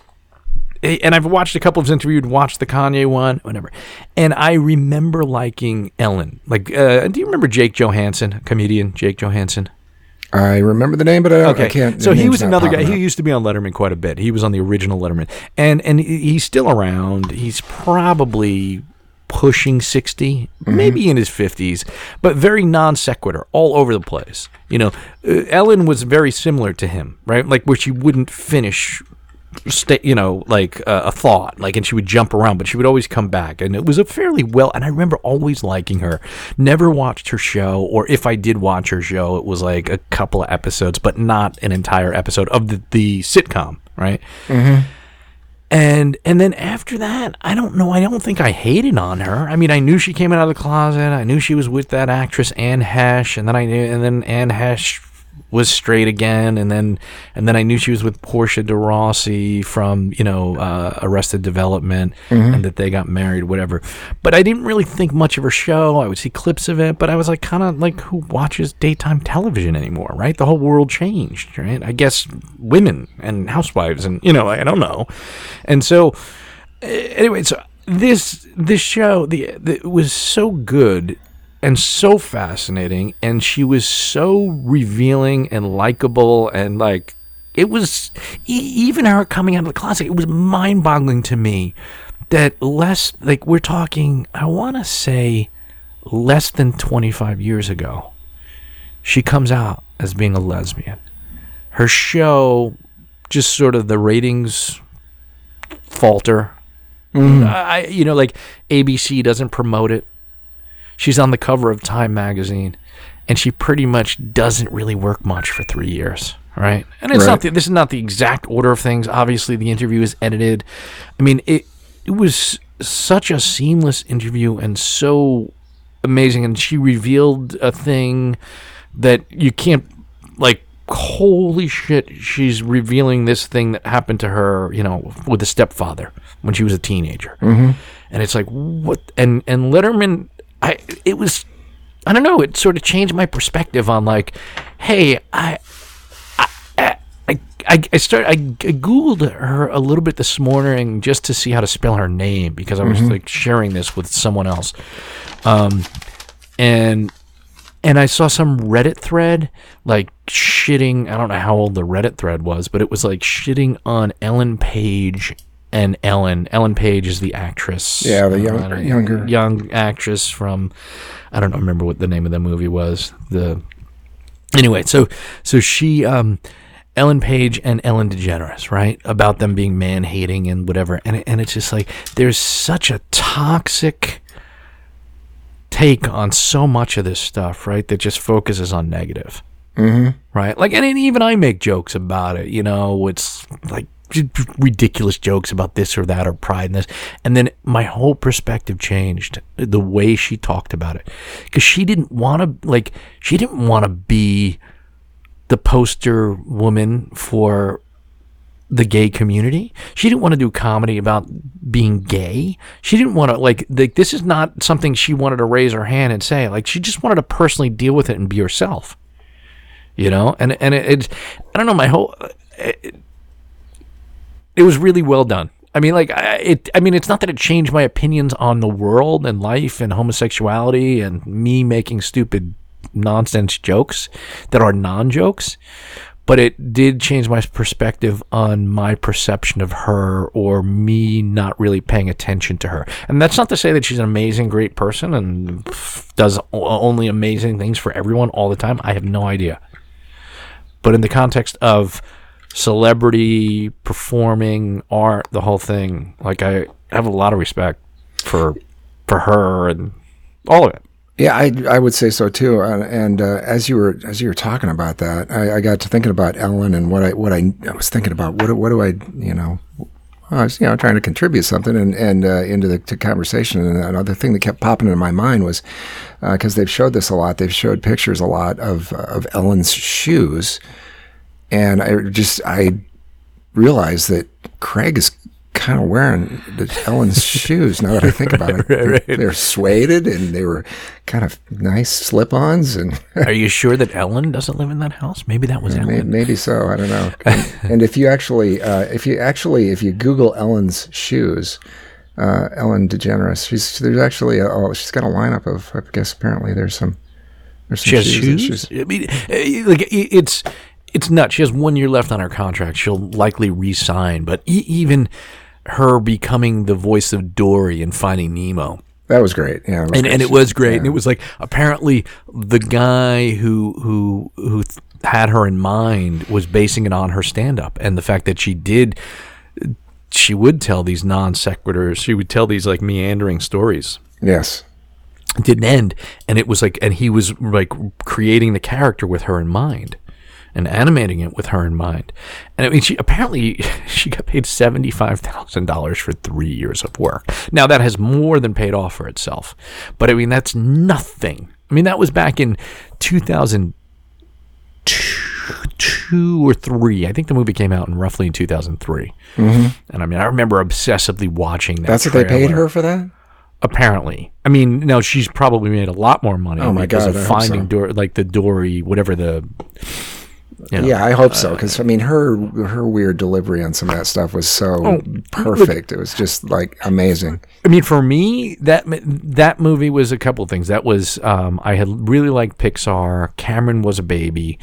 S3: and I've watched a couple of his interviews, watched the Kanye one, whatever. And I remember liking Ellen. Like, uh, do you remember Jake Johannsen, comedian Jake Johannsen?
S2: I remember the name, but I, don't, I can't.
S3: So he was another guy.
S2: popping
S3: He used to be on Letterman quite a bit. He was on the original Letterman, and and he's still around. He's probably pushing 60
S2: Mm-hmm.
S3: maybe in his 50s but very non sequitur all over the place you know uh, ellen was very similar to him right like where she wouldn't finish sta you know, like uh, a thought, like, and she would jump around, but she would always come back, and it was a fairly well. And I remember always liking her. Never watched her show, or if I did watch her show, it was like a couple of episodes, but not an entire episode of the the sitcom, right? And and then after that, I don't know. I don't think I hated on her. I mean, I knew she came out of the closet. I knew she was with that actress Anne Heche, and then I knew, and then Anne Heche was straight again, and then and then I knew she was with Portia de Rossi from you know uh, Arrested Development, and that they got married, whatever. But I didn't really think much of her show. I would see clips of it, but I was like, kind of like, who watches daytime television anymore? Right? The whole world changed, right? I guess women and housewives, and you know, I don't know, and so anyway, so this this show the, the it was so good and so fascinating, and she was so revealing and likable, and like it was e- even her coming out of the closet. It was mind boggling to me that less like we're talking. I want to say less than twenty five years ago, she comes out as being a lesbian. Her show, just sort of the ratings falter. Mm. I, you know, like ABC doesn't promote it. She's on the cover of Time magazine, and she pretty much doesn't really work much for three years, right? And it's
S2: Right.
S3: not the, this is not the exact order of things. Obviously, the interview is edited. I mean, it it was such a seamless interview and so amazing, and she revealed a thing that you can't like holy shit she's revealing this thing that happened to her you know with a stepfather when she was a teenager mm-hmm. and it's like what and and letterman i it was i don't know it sort of changed my perspective on like hey i I, I, I started. I, I googled her a little bit this morning just to see how to spell her name because I was like sharing this with someone else, um, and and I saw some Reddit thread like shitting. I don't know how old the Reddit thread was, but it was like shitting on Ellen Page and Ellen. Ellen Page is the actress.
S2: Yeah, the young-
S3: I
S2: younger.
S3: young actress from. I don't know, remember what the name of the movie was. The anyway, so so she um Ellen Page and Ellen DeGeneres, right? About them being man hating and whatever. And and it's just like there's such a toxic take on so much of this stuff, right? That just focuses on negative. Mm-hmm. Right? Like and even I make jokes about it, you know, it's like ridiculous jokes about this or that or pride in this and then my whole perspective changed the way she talked about it because she didn't want to like she didn't want to be the poster woman for the gay community. She didn't want to do comedy about being gay. She didn't want to like, like this is not something she wanted to raise her hand and say. Like she just wanted to personally deal with it and be herself. You know, and and it, it's I don't know my whole it, it was really well done. I mean, like it. I mean, it's not that it changed my opinions on the world and life and homosexuality and me making stupid nonsense jokes that are non-jokes, but it did change my perspective on my perception of her or me not really paying attention to her. And that's not to say that she's an amazing, great person and does only amazing things for everyone all the time. I have no idea. But in the context of celebrity, performing, art, the whole thing, like I have a lot of respect for for her and all of it.
S2: Yeah, I, I would say so too. And, and uh, as you were as you were talking about that, I, I got to thinking about Ellen and what I what I, I was thinking about. What what do I you know? I was you know trying to contribute something and and uh, into the conversation. And another thing that kept popping into my mind was because they've showed this a lot. They've showed pictures a lot of of Ellen's shoes, and I just I realized that Craig is kind of wearing the Ellen's shoes. Now that I think about it,
S3: right, right.
S2: They're, they're suede and they were kind of nice slip-ons, and
S3: Are you sure that Ellen doesn't live in that house? Maybe that was
S2: Maybe,
S3: Ellen.
S2: maybe so. I don't know. And, and if you actually, uh, if you actually, if you Google Ellen's shoes, uh, Ellen DeGeneres, she's there's actually a, oh, she's got a lineup of. I guess apparently there's some. There's some
S3: She has
S2: that
S3: shoes. I mean, eh, like it's it's nuts. She has one year left on her contract. She'll likely re-sign, but e- even her becoming the voice of Dory in Finding Nemo.
S2: That was great. Yeah, it was
S3: and,
S2: great.
S3: and it was great. And it was like apparently the guy who who who th- had her in mind was basing it on her stand up and the fact that she did she would tell these non sequiturs. She would tell these like meandering stories.
S2: yes.
S3: It didn't end, and it was like, and he was like creating the character with her in mind. And animating it with her in mind, and I mean, she apparently she got paid seventy five thousand dollars for three years of work. Now that has more than paid off for itself, but I mean that's nothing. I mean that was back in two thousand two or three. I think the movie came out in roughly in two thousand mm-hmm. And I mean, I remember obsessively watching that.
S2: That's what they paid her for that.
S3: apparently. I mean, no, she's probably made a lot more money.
S2: Oh my
S3: because
S2: God,
S3: of finding
S2: so.
S3: Dory, like the Dory, whatever the. You know,
S2: Yeah, I hope so. Because I mean, her her weird delivery on some of that stuff was so
S3: Oh,
S2: perfect. It was just like amazing.
S3: I mean, for me, that that movie was a couple of things. That was um, I had really liked Pixar. Cameron was a baby,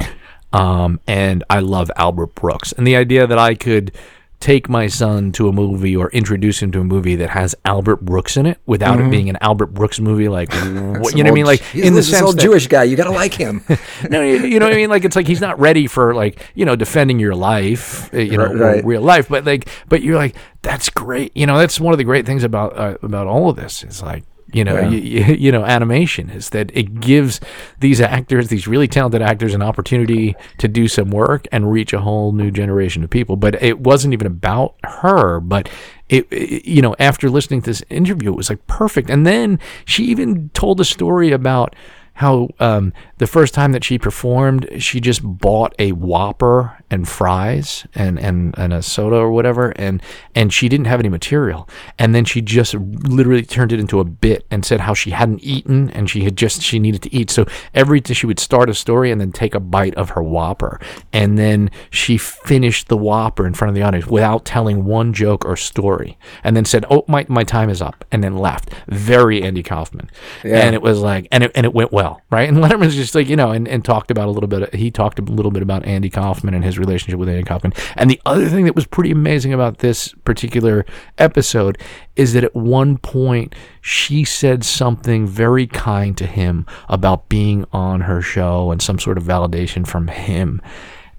S3: um, and I love Albert Brooks. And the idea that I could take my son to a movie or introduce him to a movie that has Albert Brooks in it without it being an Albert Brooks movie, like what, you know what I mean, like
S2: He's
S3: in the sense
S2: old
S3: that,
S2: Jewish guy. You got to like him.
S3: no, you, you know what I mean. Like it's like he's not ready for like you know defending your life, uh, you know,
S2: right.
S3: real life. But like, but you're like, that's great. You know, that's one of the great things about uh, about all of this. Is like. You know,
S2: Yeah.
S3: you, you, know, animation is that it gives these actors, these really talented actors, an opportunity to do some work and reach a whole new generation of people. But it wasn't even about her. But it, it- you know, after listening to this interview, it was like perfect. And then she even told a story about how um, the first time that she performed, she just bought a Whopper and fries and, and, and a soda or whatever, and and she didn't have any material, and then she just literally turned it into a bit and said how she hadn't eaten and she had just she needed to eat. So every time she would start a story and then take a bite of her Whopper, and then she finished the Whopper in front of the audience without telling one joke or story, and then said, "Oh, my my time is up," and then left. Very Andy Kaufman,
S2: Yeah.
S3: and it was like, and it and it went well, right? And Letterman's just like you know, and, and talked about a little bit. He talked a little bit about Andy Kaufman and his relationship with Andy Kaufman. And the other thing that was pretty amazing about this particular episode is that at one point she said something very kind to him about being on her show and some sort of validation from him,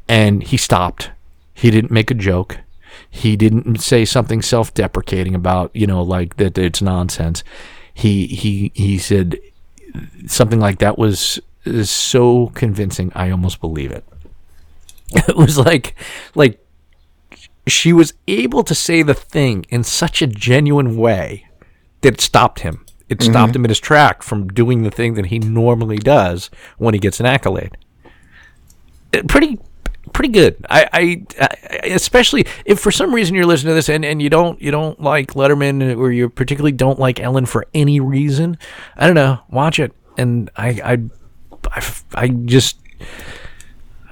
S3: and he stopped. He didn't make a joke. He didn't say something self-deprecating about you know like that it's nonsense. He he he said something like that was is so convincing I almost believe it. It was like like she was able to say the thing in such a genuine way that it stopped him. It stopped him in his track from doing the thing that he normally does when he gets an accolade. Uh, Pretty pretty good. I, I, I especially if for some reason you're listening to this and, and you don't you don't like Letterman or you particularly don't like Ellen for any reason, I don't know. Watch it, and I I I, I just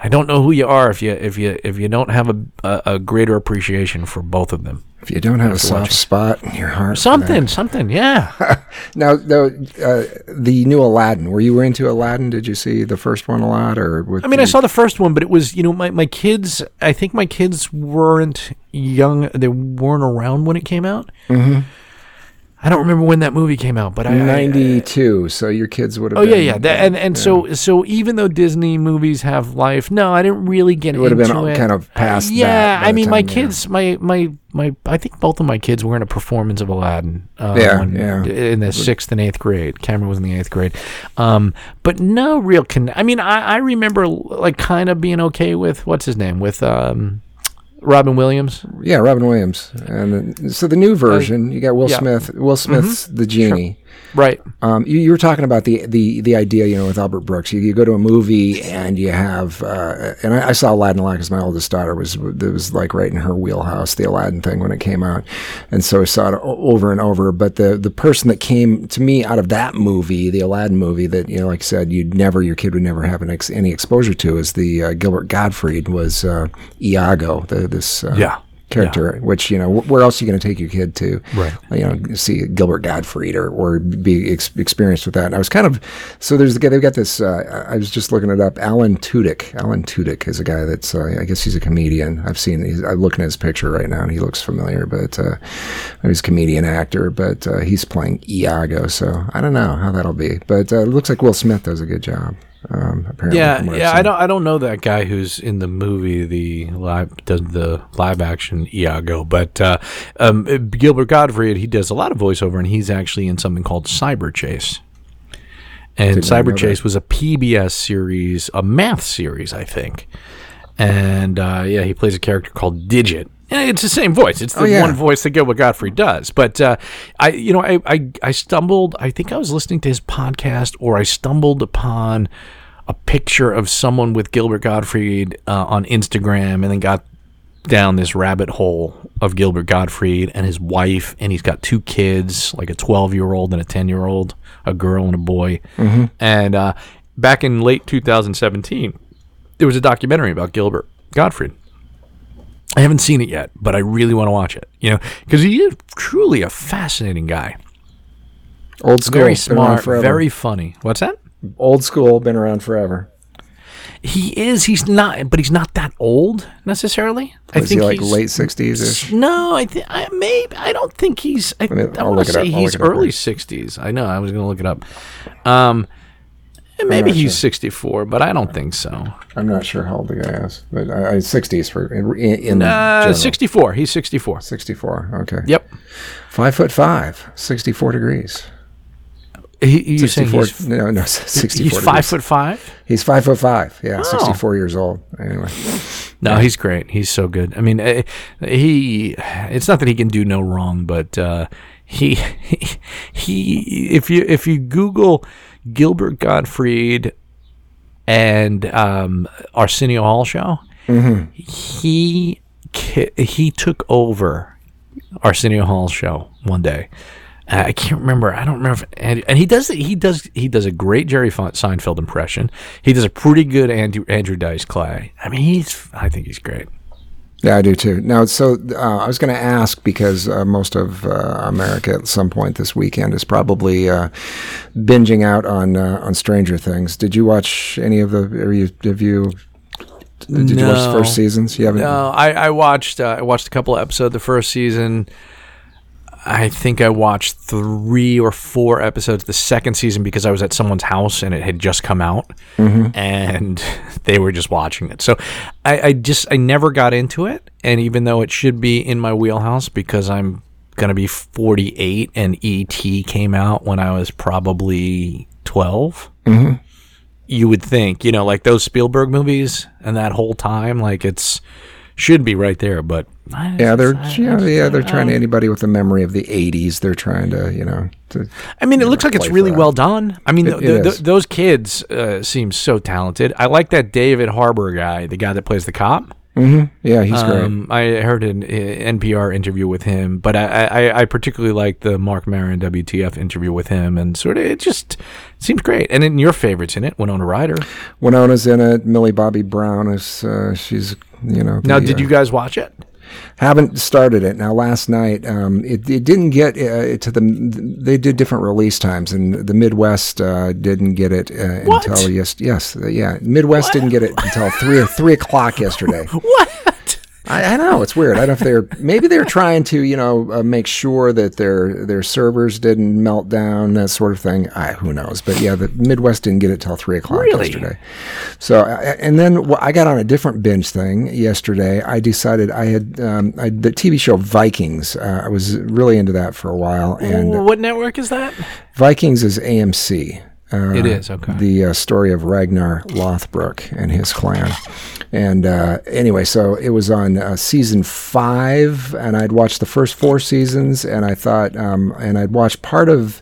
S3: I don't know who you are if you if you if you don't have a a, a greater appreciation for both of them.
S2: If you don't have a soft spot in your heart,
S3: Something, something, yeah.
S2: Now, though, uh, the new Aladdin. Were you into Aladdin? Did you see the first one a lot, or? With
S3: I mean, I saw the first one, but it was you know my my kids. I think my kids weren't young; they weren't around when it came out. Mm-hmm. I don't remember when that movie came out, but I I-
S2: ninety-two. So your kids would have.
S3: Oh yeah,
S2: been,
S3: yeah, that, and and so so even though Disney movies have life, no, I didn't really get
S2: It would have been
S3: it.
S2: kind of past.
S3: yeah,
S2: that
S3: I mean, my
S2: time, yeah.
S3: kids, my my my, I think both of my kids were in a performance of Aladdin. Uh,
S2: Yeah,
S3: when-
S2: yeah.
S3: In the sixth and eighth grade, Cameron was in the eighth grade, um, but no real con. I mean, I, I remember like kind of being okay with what's his name with um, Robin Williams.
S2: Yeah, Robin Williams, and then, so the new oh, version, you got Will
S3: yeah.
S2: Smith. Will mm-hmm. Smith's the genie.
S3: Right.
S2: Um, you, you were talking about the, the, the idea, you know, with Albert Brooks. You, you go to a movie and you have, uh, and I, I saw Aladdin a lot because my oldest daughter was, it was like right in her wheelhouse, the Aladdin thing when it came out, and so I saw it over and over. But the the person that came to me out of that movie, the Aladdin movie, that you know, like I said, you'd never, your kid would never have an ex- any exposure to, is the uh, Gilbert Gottfried was uh, Iago, the, this uh,
S3: Yeah.
S2: Character, which you know, where else are you going to take your kid to?
S3: Right.
S2: You know, see Gilbert Gottfried or or be ex- experienced with that. And I was kind of so there's the guy they've got this. Uh, I was just looking it up. Alan Tudyk. Alan Tudyk is a guy that's uh, I guess he's a comedian. I've seen. He's, I'm looking at his picture right now, and he looks familiar. But uh, he's a comedian actor, but uh, he's playing Iago. So I don't know how that'll be. But uh, it looks like Will Smith does a good job. Um, apparently,
S3: Yeah, yeah. I don't. I don't know that guy who's in the movie, the live does the live action Iago, but uh, um, Gilbert Gottfried he does a lot of voiceover, and he's actually in something called Cyber Chase. And Cyber Chase was a PBS series, a math series, I think. And uh, yeah, he plays a character called Digit. And it's the same voice. It's the
S2: Oh, yeah.
S3: one voice that Gilbert Gottfried does. But uh, I, you know, I, I, I stumbled. I think I was listening to his podcast, or I stumbled upon a picture of someone with Gilbert Gottfried uh, on Instagram, and then got down this rabbit hole of Gilbert Gottfried and his wife, and he's got two kids, like a 12 year old and a 10 year old, a girl and a boy. And uh, back in late 2017, there was a documentary about Gilbert Gottfried. I haven't seen it yet, but I really want to watch it. You know, because he is truly a fascinating guy.
S2: old school,
S3: Very smart, very funny. What's that?
S2: old school, been around forever.
S3: He is. He's not, but he's not that old necessarily. I
S2: think he like late sixties?
S3: No, I think I maybe I don't think he's. I, I want to say he's
S2: look it up
S3: early sixties. I know. I was going to look it up. Um, and maybe he's
S2: sure.
S3: sixty four, but I don't think so.
S2: I'm not sure how old the guy is, but I, I, 60s for in, in
S3: Uh,
S2: general.
S3: sixty four. He's sixty four.
S2: 64. Okay.
S3: Yep.
S2: Five foot five, 64 degrees.
S3: He, you saying
S2: 64
S3: he's,
S2: no, no, 64
S3: he's five
S2: degrees.
S3: foot five?
S2: He's five foot five. Yeah,
S3: Oh.
S2: 64 years old. Anyway,
S3: No, he's great. He's so good. I mean, eh, he. It's not that he can do no wrong, but uh, he, he he. If you if you Google Gilbert Gottfried and um, Arsenio Hall show, he ki- he took over Arsenio Hall's show one day. Uh, I can't remember. I don't remember. If, and, and he does he does he does a great Jerry Fe- Seinfeld impression. He does a pretty good Andrew, Andrew Dice Clay. I mean, he's I think he's great.
S2: Yeah, I do too. Now, so uh, I was going to ask because uh, most of uh, America at some point this weekend is probably uh, binging out on uh, on Stranger Things. Did you watch any of the? Are you, have you? Did you watch the first seasons? You haven't.
S3: No, I, I watched uh, I watched a couple of episodes of the first season. I think I watched three or four episodes of the second season because I was at someone's house and it had just come out, mm-hmm. and they were just watching it. So I, I just I never got into it, and even though it should be in my wheelhouse because I'm gonna be 48 and ET came out when I was probably 12 mm-hmm. you would think, you know, like those Spielberg movies and that whole time, like it's should be right there, but I-
S2: Yeah, they're
S3: I-
S2: yeah, yeah they're trying to
S3: um,
S2: anybody with the memory of the '80s. They're trying to you know. To,
S3: I mean, it looks like it's really well done. I mean,
S2: It-
S3: th-
S2: it
S3: th-
S2: is.
S3: those kids uh, seem so talented. I like that David Harbour guy, the guy that plays the cop.
S2: Yeah, he's great.
S3: Um, I heard an uh, NPR interview with him, but I, I, I particularly like the Marc Maron WTF interview with him, and sort of it just seems great. And then your favorites in it, Winona Ryder.
S2: Winona's in it. Millie Bobby Brown is uh, she's you know.
S3: Now,
S2: the,
S3: did
S2: uh,
S3: you guys watch it?
S2: Haven't started it now? Last night, um, it, it didn't get uh, to the. They did different release times, and the Midwest uh, didn't get it uh, until yes, yes, yeah. Midwest didn't get it until three three o'clock yesterday.
S3: What?
S2: I, I know it's weird. I don't know if they're maybe they're trying to you know uh, make sure that their their servers didn't melt down that sort of thing. I, who knows? But yeah, the Midwest didn't get it till three o'clock
S3: Really?
S2: yesterday. So and then wh- I got on a different binge thing yesterday. I decided I had um, I, the TV show Vikings. Uh, I was really into that for a while, and
S3: what network is that?
S2: Vikings is AMC. Uh,
S3: It is, okay.
S2: The uh, story of Ragnar Lothbrok and his clan. And uh, anyway, so it was on uh, season five, and I'd watched the first four seasons, and I thought, um, and I'd watched part of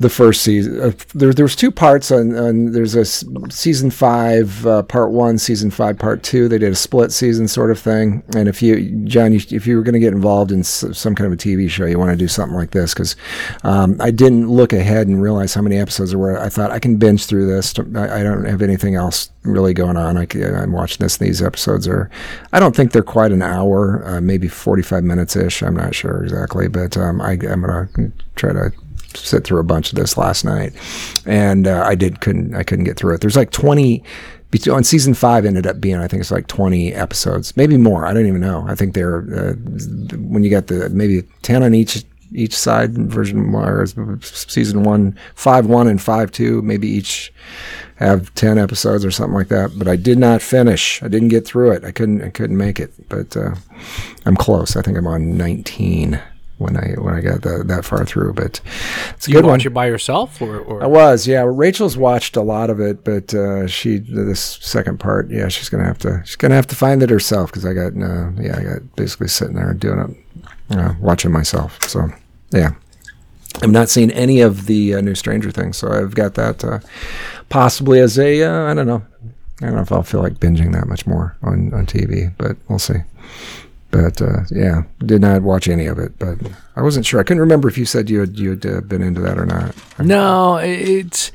S2: the first season. Uh, there, there was two parts on, on there's a season five, uh, part one, season five, part two. They did a split season sort of thing. And if you, John, you, if you were going to get involved in some kind of a TV show, you want to do something like this because um, I didn't look ahead and realize how many episodes there were. I thought I can binge through this. I, I don't have anything else really going on. I, am watching this. These episodes are, I don't think they're quite an hour, uh, maybe 45 minutes ish. I'm not sure exactly, but um, I, I'm going to try to sit through a bunch of this last night, and uh, I did couldn't I couldn't get through it. There's like 20 on season five ended up being I think it's like 20 episodes, maybe more. I don't even know. I think they're uh, when you got the maybe 10 on each each side version whereas season one five one and five two maybe each have 10 episodes or something like that but i did not finish i didn't get through it i couldn't i couldn't make it but uh, i'm close i think i'm on 19 when I when I got the, that far through. But it's a
S3: you
S2: good
S3: watch
S2: one.
S3: it by yourself, or, or
S2: I was, yeah. Rachel's watched a lot of it, but uh, she this second part, yeah, she's gonna have to she's gonna have to find it herself because I got uh, yeah, I got basically sitting there doing it, uh, watching myself. So yeah. I've not seen any of the uh, new Stranger Things, so I've got that uh, possibly as a uh, I don't know. I don't know if I'll feel like binging that much more on, on TV, but we'll see. But uh, yeah, did not watch any of it. But I wasn't sure. I couldn't remember if you said you had you had uh, been into that or not.
S3: no, it's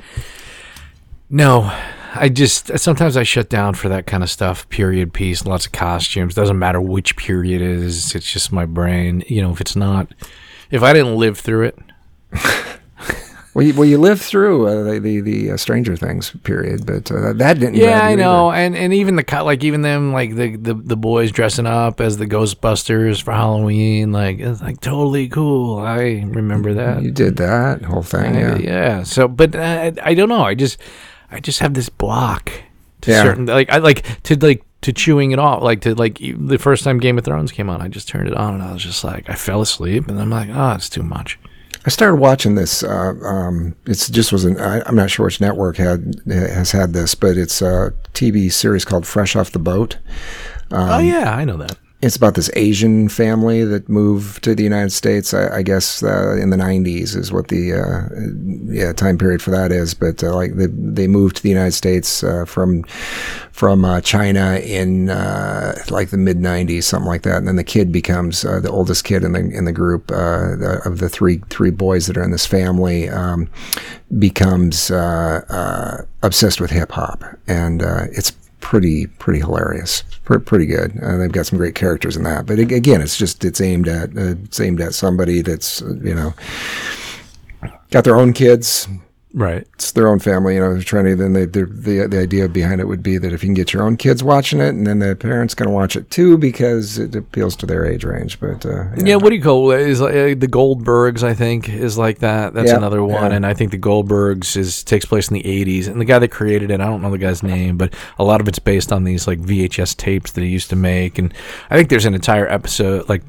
S3: no. I just sometimes I shut down for that kind of stuff. Period piece, lots of costumes. Doesn't matter which period it is. It's just my brain. You know, if it's not, if I didn't live through it,
S2: Well, you, well, you lived through uh, the the, the uh, Stranger Things period, but uh, that didn't.
S3: Yeah, I know,
S2: either.
S3: and and even the co- like even them like the, the the boys dressing up as the Ghostbusters for Halloween, like it's like totally cool. I remember that.
S2: You did that whole thing,
S3: I-
S2: yeah.
S3: yeah. So, but uh, I don't know. I just I just have this block to
S2: Yeah.
S3: certain like I like to like to chewing it off. Like to like the first time Game of Thrones came on, I just turned it on and I was just like I fell asleep, and I'm like, oh, it's too much.
S2: I started watching this. Uh, um, it's just was an. I, I'm not sure which network had has had this, but it's a TV series called Fresh Off the Boat. Um,
S3: oh yeah, I know that.
S2: It's about this Asian family that moved to the United States. I, I guess uh, in the '90s is what the uh, yeah time period for that is. But uh, like they they moved to the United States uh, from from uh, China in uh, like the mid '90s, something like that. And then the kid becomes the oldest kid in the in the group the, of the three three boys that are in this family. Um, becomes obsessed with hip hop, and it's pretty pretty hilarious, Pre- pretty good. Uh, they've got some great characters in that, but again, it's just it's aimed at uh, it's aimed at somebody that's uh, you know got their own kids.
S3: Right.
S2: It's their own family, you know. They're trying to. Then they, the the idea behind it would be that if you can get your own kids watching it, and then the parents going to watch it too because it appeals to their age range. But uh,
S3: Yeah, what do you call it? Is like, uh, the Goldbergs? I think is like that. That's
S2: Yeah,
S3: another one,
S2: yeah.
S3: and I think the Goldbergs is takes place in the '80s. And the guy that created it, I don't know the guy's name, but a lot of it's based on these like VHS tapes that he used to make. And I think there's an entire episode, like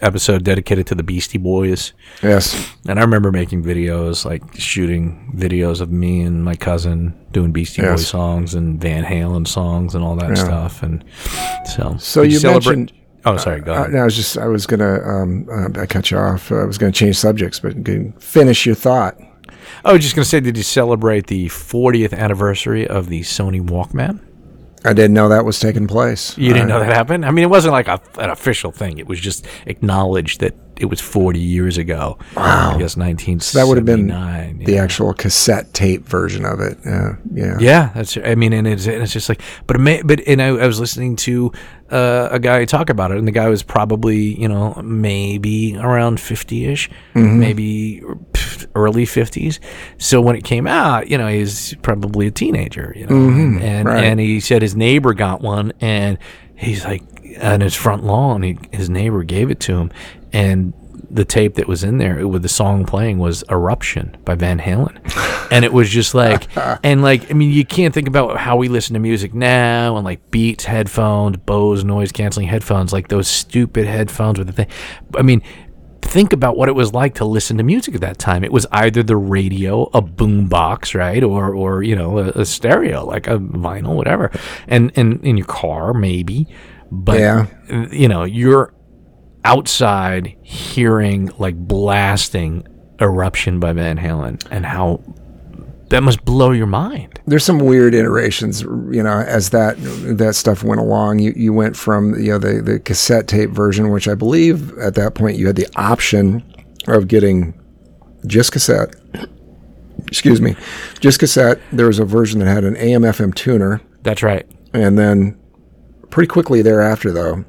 S3: episode dedicated to the Beastie Boys.
S2: yes,
S3: And I remember making videos, like shooting videos of me and my cousin doing Beastie Boy
S2: Yes.
S3: songs and Van Halen songs and all that stuff. And so,
S2: So you
S3: celebrate-
S2: mentioned-
S3: Oh, sorry. Go
S2: Uh,
S3: ahead.
S2: no, I was just I was gonna um, uh, I cut you off. I was gonna change subjects, but finish your thought.
S3: I was just going to say, did you celebrate the 40th anniversary of the Sony Walkman?
S2: I didn't know that was taking place.
S3: You didn't know that happened? I mean, it wasn't like a, an official thing. It was just acknowledged that it was 40 years ago. Wow. I guess 1979.
S2: that would have been the actual cassette tape version of it. Yeah, yeah.
S3: Yeah, that's. I mean, and it's and it's just like, but it may, but and I, I was listening to uh, a guy talk about it, and the guy was probably you know maybe around fifty ish, maybe pff, early fifties. So when it came out, you know, he's probably a teenager, you know, mm-hmm. and
S2: right.
S3: and he said his neighbor got one, and he's like on his front lawn, he, his neighbor gave it to him, and the tape that was in there with the song playing was Eruption by Van Halen. and it was just like, and like, I mean, you can't think about how we listen to music now and like Beats headphones, Bose noise canceling headphones, like those stupid headphones with the thing. I mean, think about what it was like to listen to music at that time. It was either the radio, a boom box, right? Or, or, you know, a, a stereo, like a vinyl, whatever. And, and in your car, maybe. But,
S2: Yeah.
S3: you know, you're outside hearing like blasting Eruption by Van Halen and how that must blow your mind.
S2: there's some weird iterations you know as that that stuff went along. You you went from you know the the cassette tape version which i believe at that point you had the option of getting just cassette. Excuse me. Just cassette. There was a version that had an am fm tuner.
S3: That's right.
S2: and then pretty quickly thereafter though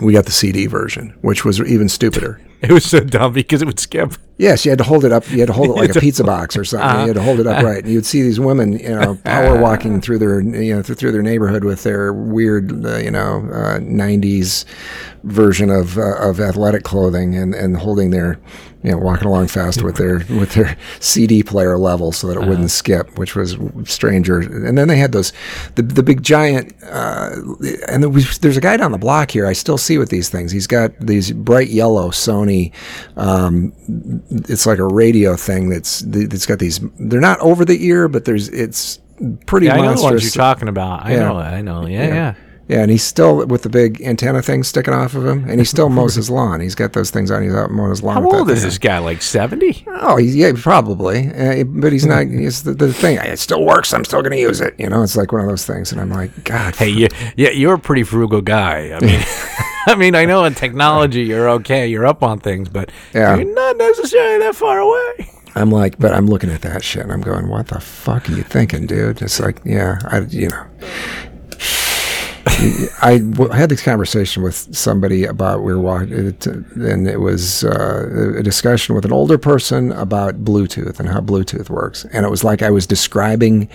S2: we got the cd version which was even stupider
S3: It was so dumb because it would skip.
S2: Yes, you had to hold it up. You had to hold it like a pizza box or something. You had to hold it upright. And you'd see these women, you know, power walking through their, you know, th- through their neighborhood with their weird, uh, you know, uh, '90s version of uh, of athletic clothing and and holding their, you know, walking along fast with their with their CD player level so that it wouldn't skip, which was stranger. And then they had those, the the big giant, uh, and there was, there's a guy down the block here. I still see with these things. He's got these bright yellow Sony. Um, it's like a radio thing that's that's got these. They're not over the ear, but there's it's pretty
S3: Yeah, I know
S2: what
S3: you're talking about. I
S2: Yeah.
S3: know. I know. Yeah, yeah.
S2: yeah, and he's still with the big antenna thing sticking off of him, and he still mows his lawn. He's got those things on. He's out mowing his lawn.
S3: How old is
S2: thing
S3: this guy? Like seventy?
S2: Oh, he's, yeah, probably, uh, but he's not. It's the, the thing. It still works. I'm still going to use it. You know, it's like one of those things, and I'm like, God,
S3: Hey, you, yeah, you're a pretty frugal guy. I mean, I mean, I know in technology you're okay, you're up on things, but
S2: Yeah.
S3: you're not necessarily that far away.
S2: I'm like, but I'm looking at that shit and I'm going, what the fuck are you thinking, dude? It's like, yeah, I, you know. I w- had this conversation with somebody about we were walking, and it was uh, a discussion with an older person about Bluetooth and how Bluetooth works, and it was like I was describing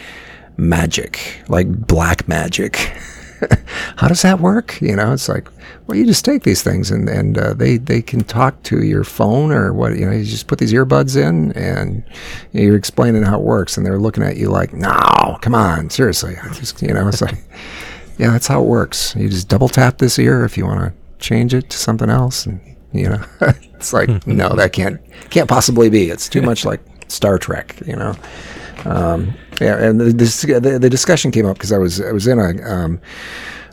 S2: magic, like black magic. how does that work? You know, it's like, well, you just take these things and and uh, they they can talk to your phone or what? You know, you just put these earbuds in and you're explaining how it works, and they're looking at you like, no, come on, seriously, just you know, it's like, yeah, that's how it works. You just double tap this ear if you want to change it to something else, and you know, it's like, no, that can't can't possibly be. It's too much like Star Trek, you know. Um, yeah, and the, this, the the discussion came up because I was I was in a um,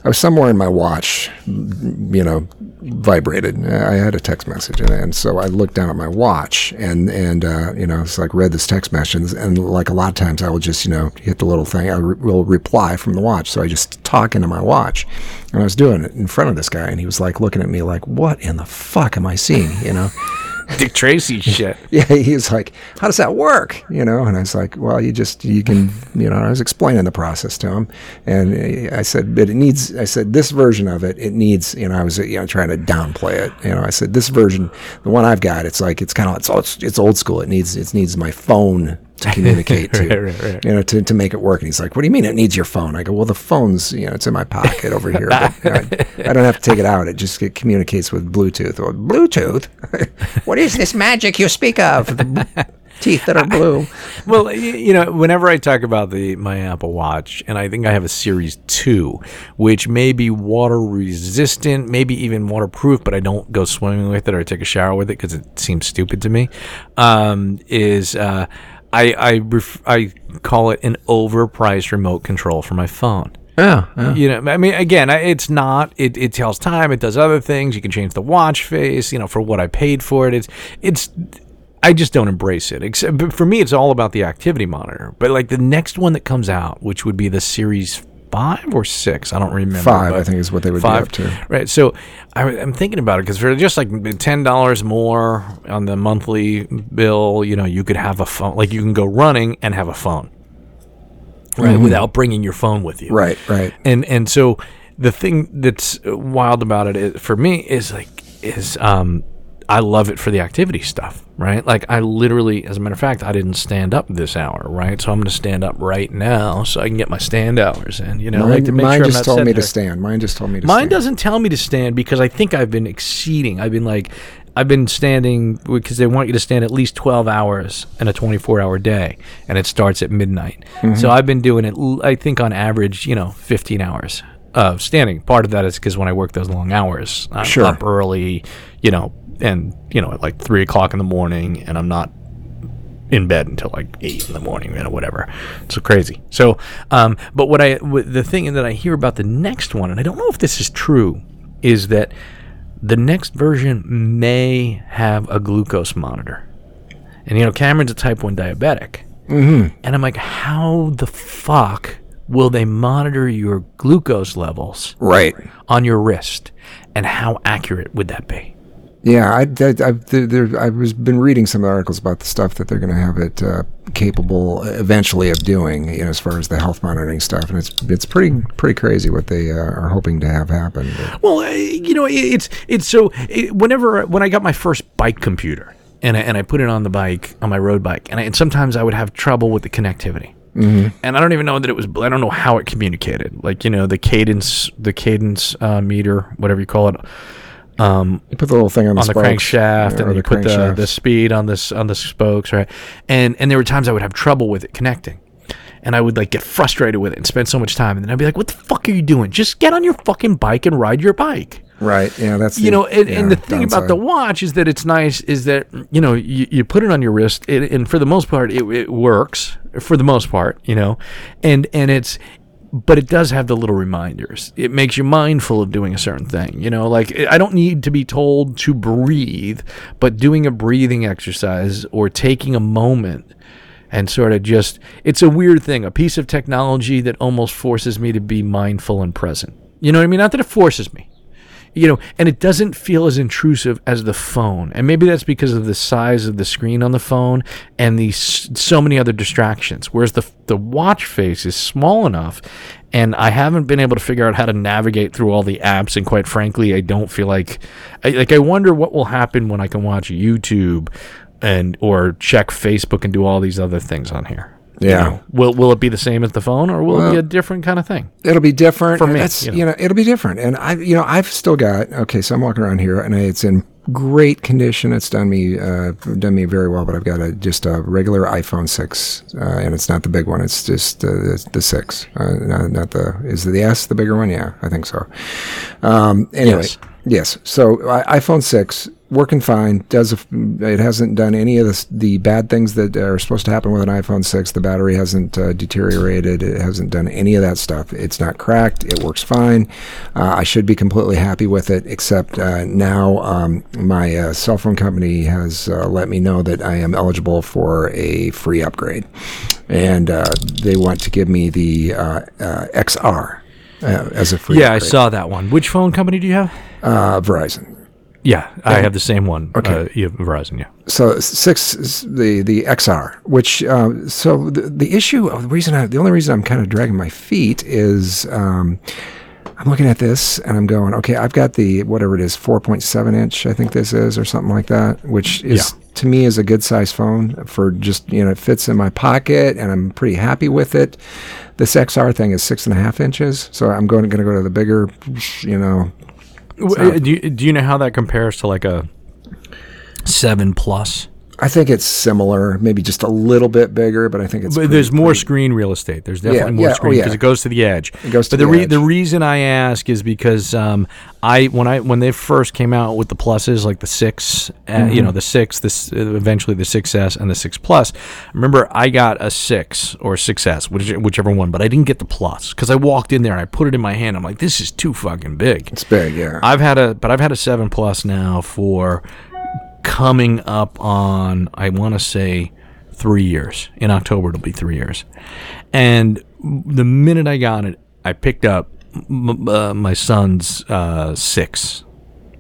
S2: I was somewhere in my watch, you know, vibrated. I had a text message, and, and so I looked down at my watch, and and uh, you know, it's like read this text message, and, like a lot of times I will just you know hit the little thing, I re- will reply from the watch, so I just talk into my watch, and I was doing it in front of this guy, and he was like looking at me like, what in the fuck am I seeing, you know?
S3: Dick Tracy shit.
S2: yeah, he was like, "How does that work?" You know, and I was like, "Well, you just you can, you know." I was explaining the process to him, and I said, "But it needs." I said, "This version of it, it needs." You know, I was you know trying to downplay it. You know, I said, "This version, the one I've got, it's like it's kind of it's, it's it's old school. It needs it needs my phone to communicate to,
S3: Right, right,
S2: you know, to, to make it work." And he's like, "What do you mean it needs your phone?" I go, "Well, the phone's you know it's in my pocket over here. But, you know, I, I don't have to take it out. It just it communicates with Bluetooth. Or Bluetooth? what is this magic you speak of? The teeth that are blue."
S3: well, you know, whenever I talk about the my Apple Watch, and I think I have a Series Two, which may be water resistant, maybe even waterproof, but I don't go swimming with it or take a shower with it because it seems stupid to me. Um, is uh, I I ref- I call it an overpriced remote control for my phone.
S2: Yeah,
S3: You know, I mean, again, it's not. It, it tells time. It does other things. You can change the watch face. You know, for what I paid for it. It's it's. I just don't embrace it. Except but for me, it's all about the activity monitor. But like the next one that comes out, which would be the Series Five or Six, I don't remember.
S2: Five, I think, is what they would
S3: five,
S2: be up to.
S3: Right. So I, am thinking about it because for just like ten dollars more on the monthly bill, you know, you could have a phone. Like you can go running and have a phone, right, without bringing your phone with you.
S2: Mm-hmm. Right, right.
S3: And and so the thing that's wild about it is, for me is like is um I love it for the activity stuff, right? Like I literally, as a matter of fact, I didn't stand up this hour, right? So I'm going to stand up right now so I can get my stand hours in. You know,
S2: Mine,
S3: like to make
S2: mine
S3: sure
S2: just told me to stand. Mine just told me to
S3: Mine
S2: stand.
S3: doesn't tell me to stand because I think I've been exceeding. I've been like, I've been standing because they want you to stand at least 12 hours in a 24 hour day, and it starts at midnight.
S2: Mm-hmm.
S3: So I've been doing it, I think, on average, you know, 15 hours of standing. Part of that is because when I work those long hours, I'm
S2: Sure.
S3: up early, you know, and, you know, at like 3 o'clock in the morning, and I'm not in bed until like eight in the morning, you know, whatever. So crazy. So, um, but what I, what, the thing that I hear about the next one, and I don't know if this is true, is that the next version may have a glucose monitor. And you know, Cameron's a type one diabetic, mm-hmm. and I'm like, how the fuck will they monitor your glucose levels
S2: Right.
S3: on your wrist, and how accurate would that be?
S2: Yeah, I, I, I've, there, there, I was been reading some articles about the stuff that they're going to have it uh, capable eventually of doing, you know, as far as the health monitoring stuff, and it's it's pretty pretty crazy what they uh, are hoping to have happen. But-
S3: Well, uh, you know, it- it's it's so it, whenever when I got my first bike computer and I, and I put it on the bike on my road bike, and, I, and sometimes I would have trouble with the connectivity. Mm-hmm. And I don't even know that it was. I don't know how it communicated. Like you know, the cadence, the cadence uh, meter, whatever you call it, Um,
S2: you put the little thing on the,
S3: on the crankshaft,
S2: yeah,
S3: and you put the, the speed on this on the spokes, right? And and there were times I would have trouble with it connecting. And I would like get frustrated with it and spend so much time. And then I'd be like, "What the fuck are you doing? Just get on your fucking bike and ride your bike."
S2: right. Yeah, that's
S3: you know and, and the thing about the watch is that it's nice is that you know you, you put it on your wrist it, and for the most part it, it works for the most part you know and and it's but it does have the little reminders. It makes you mindful of doing a certain thing you know like i don't need to be told to breathe but doing a breathing exercise or taking a moment and sort of just it's a weird thing a piece of technology that almost forces me to be mindful and present. You know what i mean? Not that it forces me you know, and it doesn't feel as intrusive as the phone. And maybe that's because of the size of the screen on the phone and the so many other distractions. Whereas the the watch face is small enough, and I haven't been able to figure out how to navigate through all the apps. And quite frankly, I don't feel like, I, like I wonder what will happen when I can watch YouTube and or check Facebook and do all these other things on here. You
S2: Yeah.
S3: know, will will it be the same as the phone, or will it be a different kind of thing?
S2: It'll be different
S3: For me,
S2: That's,
S3: you
S2: you,
S3: know.
S2: know. it'll be different. And I, you know, I've still got okay. So I'm walking around here, and it's in great condition. It's done me, uh, done me very well. But I've got a just a regular iPhone six, uh, and it's not the big one. It's just uh, the, the six, uh, not, not the is the S the bigger one? Yeah, I think so. Um, anyway,
S3: Yes.
S2: yes. So I, iPhone six working fine. Does a it hasn't done any of the the bad things that are supposed to happen with an iPhone six. The battery hasn't uh, deteriorated. It hasn't done any of that stuff. It's not cracked. It works fine. Uh, I should be completely happy with it. Except uh, now um, my uh, cell phone company has uh, let me know that I am eligible for a free upgrade, and uh, they want to give me the uh, uh, XR. Uh, as a free
S3: Yeah, I saw that one. Which phone company do you have?
S2: uh, Verizon.
S3: Yeah, I have the same one.
S2: Okay.
S3: Uh, you have Verizon, yeah.
S2: so six the the XR, which um, so the, the issue of the reason I, the only reason I'm kind of dragging my feet is um, I'm looking at this and I'm going, okay, I've got the whatever it is, 4.7 inch, I think this is, or something like that, which is
S3: Yeah.
S2: to me is a good size phone for just you know it fits in my pocket and I'm pretty happy with it. This XR thing is six and a half inches, so I'm going going to go to the bigger, you know,
S3: W- uh, Do you, do you know how that compares to like a seven plus?
S2: I think it's similar, maybe just a little bit bigger, but I think it's.
S3: But
S2: pretty-
S3: there's more screen real estate. There's definitely more
S2: yeah, oh,
S3: screen because
S2: yeah.
S3: it goes to the edge.
S2: It goes to
S3: but the
S2: the
S3: re-
S2: edge.
S3: the reason I ask is because um, I when I when they first came out with the pluses like the six, uh,
S2: Mm-hmm.
S3: you know the six, this uh, eventually the 6S and the six plus. Remember, I got a six or 6S, which, whichever one, but I didn't get the plus because I walked in there and I put it in my hand. I'm like, this is too fucking big.
S2: It's big, yeah.
S3: I've had a, but I've had a seven plus now for coming up on, I want to say, three years. In October, it'll be three years. And the minute I got it, I picked up m- uh, my son's uh, six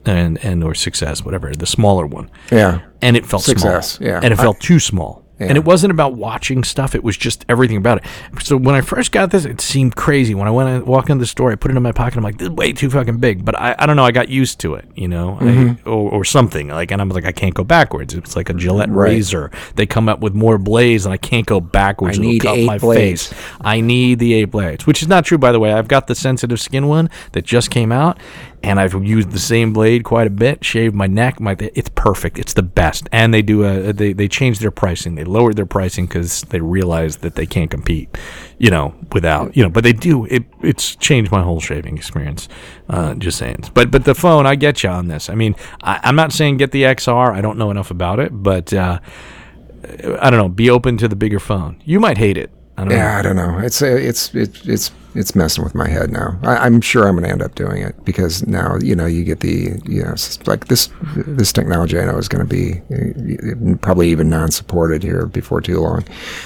S3: and and or 6S, whatever, the smaller one,
S2: yeah.
S3: and it felt
S2: 6S,
S3: small.
S2: yeah.
S3: and it felt too small. And it wasn't about watching stuff; it was just everything about it. So when I first got this, it seemed crazy. When I went and walked into the store, I put it in my pocket. I'm like, "This is way too fucking big." But I, I don't know. I got used to it, you know, I, mm-hmm. or, or something. Like, and I'm like, I can't go backwards. It's like a Gillette
S2: Right.
S3: razor. They come up with more blades, and I can't go backwards.
S2: I
S3: It'll
S2: need
S3: cut
S2: eight
S3: my
S2: blades.
S3: face. I need the eight blades, which is not true, by the way. I've got the sensitive skin one that just came out, and I've used the same blade quite a bit. Shaved my neck. My it's perfect. It's the best. And they do a they they changed their pricing. They lowered their pricing because they realized that they can't compete, you know, without you know. But they do. It it's changed my whole shaving experience. Uh, just saying. But but the phone, I get you on this. I mean, I, I'm not saying get the XR. I don't know enough about it, but. Uh, I don't know. Be open to the bigger phone. You might hate it. I don't know.
S2: Yeah, I don't know. It's uh, it's it's it's it's messing with my head now. I, I'm sure I'm going to end up doing it because now you know you get the you know like this this technology I know is going to be probably even non-supported here before too long.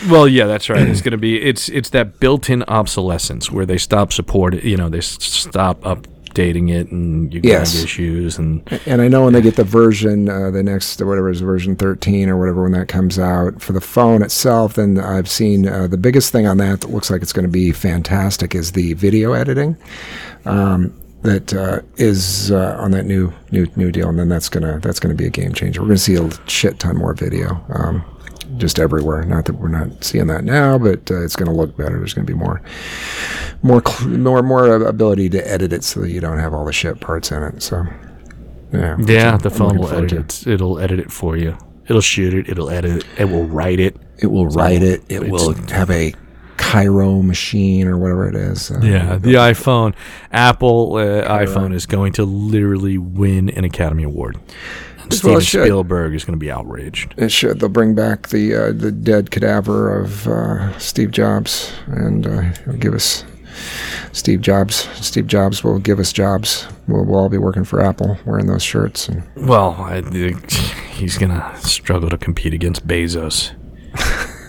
S3: Well, yeah, that's right. It's going to be it's it's that built-in obsolescence where they stop support. You know, they stop updating it, and you
S2: Yes.
S3: issues. And
S2: And I know when they get the version, uh, the next whatever is version 13 or whatever when that comes out for the phone itself, then I've seen uh, the biggest thing on that that looks like it's going to be fantastic is the video editing. Um, that uh, is uh, on that new new new deal, and then that's gonna that's gonna be a game changer. We're gonna see a shit ton more video, um, just everywhere. Not that we're not seeing that now, but uh, it's gonna look better. There's gonna be more more cl- more more ability to edit it so that you don't have all the shit parts in it. So yeah,
S3: yeah, the phone will edit it. It'll edit it for you. It'll shoot it. It'll edit it. It will write it.
S2: It will write it. It will have a Cairo machine or whatever it is. Uh,
S3: Yeah, the iPhone, Apple uh, iPhone is going to literally win an Academy Award.
S2: Well
S3: Steven
S2: should.
S3: Spielberg is going to be outraged.
S2: It should. They'll bring back the uh, the dead cadaver of uh, Steve Jobs, and uh, he'll give us Steve Jobs. Steve Jobs will give us jobs. We'll, we'll all be working for Apple, wearing those shirts. And
S3: Well, I he's going to struggle to compete against Bezos.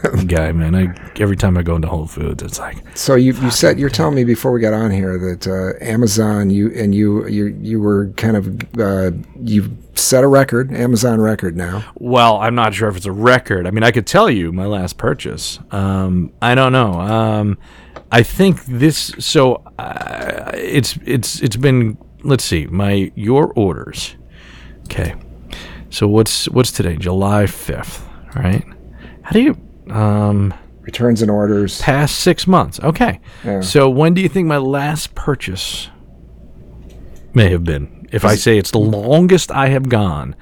S3: Guy, man, I every time I go into Whole Foods, it's like
S2: so you you said you're telling me before we got on here that uh, Amazon you and you you you were kind of uh, you set a record, Amazon record now.
S3: Well, I'm not sure if it's a record. I mean, I could tell you my last purchase. Um, I don't know. Um, I think this. So uh, it's it's it's been. Let's see. My your orders. Okay. So what's what's today? July fifth, right? How do you um
S2: Returns and orders.
S3: past six months? Okay.
S2: Yeah.
S3: So when do you think my last purchase may have been? If I say it's the longest I have gone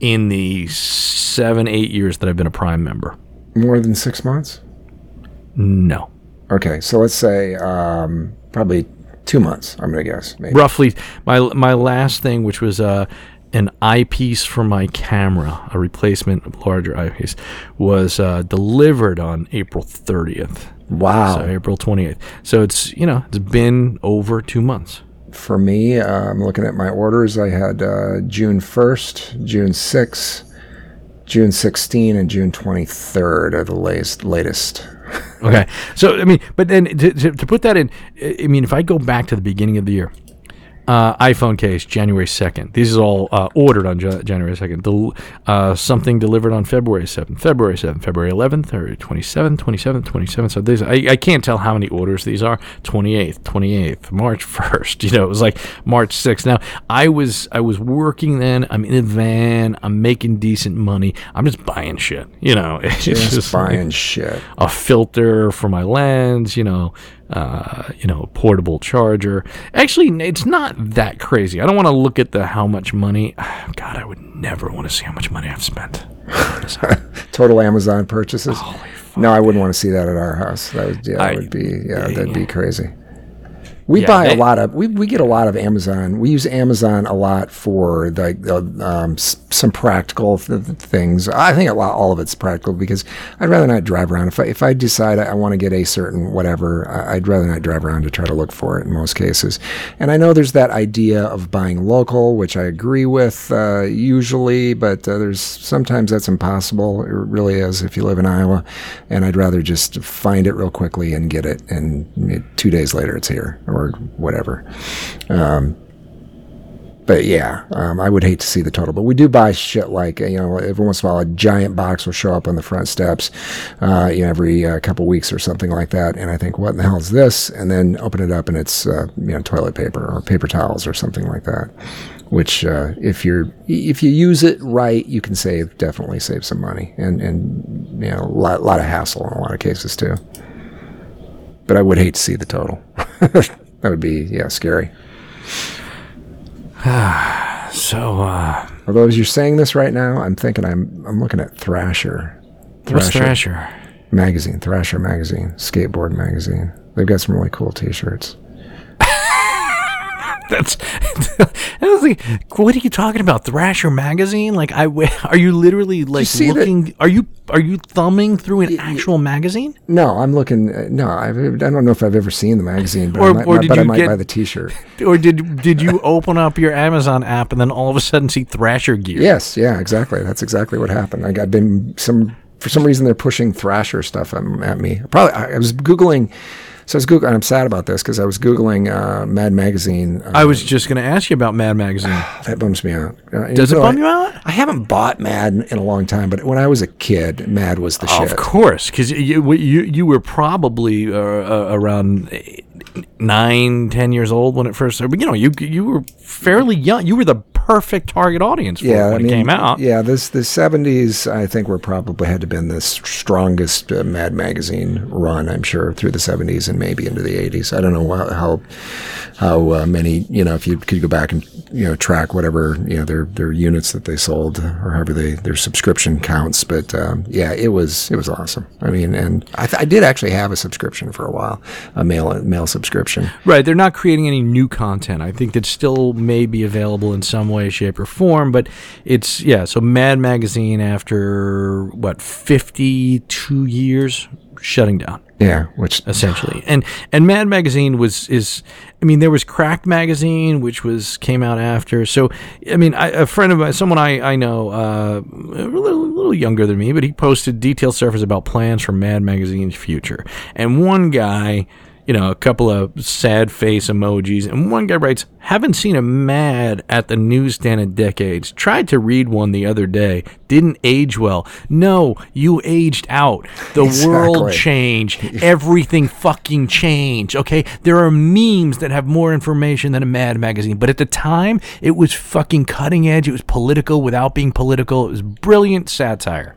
S3: in the seven eight years that I've been a Prime member.
S2: More than six months.
S3: No.
S2: Okay, so let's say um, probably two months. I'm gonna guess. Maybe.
S3: Roughly my my last thing which was uh an eyepiece for my camera, a replacement larger eyepiece, was uh, delivered on April 30th.
S2: Wow.
S3: So April 28th. So it's, you know, it's been over two months.
S2: For me, uh, I'm looking at my orders. I had uh, June 1st, June 6th, June 16, and June 23rd are the latest. latest.
S3: Okay. So, I mean, but then to, to, to put that in, I mean, if I go back to the beginning of the year, uh, iPhone case, January 2nd. These is all uh, ordered on Ja- January 2nd. Del- uh, something delivered on February 7th, February 7th, February 11th, or 27th, 27th, 27th. So these, I, I can't tell how many orders these are. 28th, 28th, March 1st. You know, it was like March 6th. Now, I was I was working then. I'm in a van. I'm making decent money. I'm just buying shit. You know, it's
S2: Just
S3: like-
S2: buying shit.
S3: a filter for my lens, you know, uh, you know, a portable charger. Actually, it's not that crazy. I don't want to look at the how much money. God, I would never want to see how much money I've spent.
S2: Total Amazon purchases. no, I wouldn't want to see that at our house. That would, yeah, that
S3: I-
S2: would be, yeah, that'd be crazy. We
S3: Yeah,
S2: buy a lot of we, we get a lot of Amazon. We use Amazon a lot for like um, some practical th- th- things. I think a lot all of it's practical because I'd rather not drive around. If I if I decide I, want to get a certain whatever, I- I'd rather not drive around to try to look for it in most cases. And I know there's that idea of buying local, which I agree with uh, usually, but uh, there's sometimes that's impossible. It really is if you live in Iowa, and I'd rather just find it real quickly and get it, and two days later it's here or whatever. Um, but yeah, um, I would hate to see the total. But we do buy shit like you know every once in a while a giant box will show up on the front steps, uh, you know every uh, couple weeks or something like that, and I think what in the hell is this? And then open it up and it's uh, you know toilet paper or paper towels or something like that. Which uh, if you're if you use it right, you can save definitely save some money and and you know a lot, lot of hassle in a lot of cases too. But I would hate to see the total. that would be yeah scary.
S3: So, uh,
S2: Although as you're saying this right now, I'm thinking I'm I'm looking at Thrasher.
S3: what's Thrasher?
S2: magazine, Thrasher magazine, skateboard magazine. They've got some really cool T-shirts.
S3: That's. I was like, what are you talking about? Thrasher magazine? Like, I are you literally like
S2: that-
S3: looking? Are you are you thumbing through an actual magazine?
S2: No, I'm looking. Uh, no, I've, I don't know if I've ever seen the magazine, but
S3: Or-
S2: I might,
S3: or did
S2: but I
S3: you
S2: might
S3: get-
S2: buy the T-shirt.
S3: Or did did you open up your Amazon app and then all of a sudden see Thrasher gear?
S2: Yes, yeah, exactly. That's exactly what happened. I, I've been some for some reason they're pushing Thrasher stuff um, at me. Probably I, I was googling. So I was googling. I'm sad about this because I was googling uh, Mad Magazine. Uh,
S3: I was just going to ask you about Mad Magazine.
S2: that bums me out. Uh,
S3: Does it bum
S2: I-
S3: you out?
S2: I haven't bought Mad in, a long time, but when I was a kid, Mad was the shit.
S3: Of course, because you, you you were probably uh, uh, around eight, nine, ten years old when it first. But you know, you you were fairly young. You were the perfect target audience for
S2: Yeah,
S3: it when
S2: I mean,
S3: it came out.
S2: Yeah, this the seventies. I think were probably had to been the strongest uh, Mad magazine run. I'm sure through the seventies and maybe into the eighties. I don't know how how, how uh, many. You know, if you could go back and you know track whatever you know their their units that they sold or however they their subscription counts. But um, yeah, it was it was awesome. I mean, and I, th- I did actually have a subscription for a while, a mail mail subscription.
S3: Right, they're not creating any new content. I think that still may be available in some way, shape, or form. But it's yeah. So Mad Magazine, after what fifty-two years, shutting down.
S2: Yeah, which
S3: essentially. And and Mad Magazine was is I mean there was Cracked Magazine which was came out after. So I mean I, a friend of mine, someone I I know uh, a little, little younger than me, but he posted detailed surface about plans for Mad Magazine's future. And one guy. You know, a couple of sad face emojis, and one guy writes, "Haven't seen a Mad at the newsstand in decades. Tried to read one the other day. Didn't age well. No, you aged out. The world changed. Everything fucking changed. Okay, there are memes that have more information than a Mad magazine, but at the time, it was fucking cutting edge. It was political without being political. It was brilliant satire.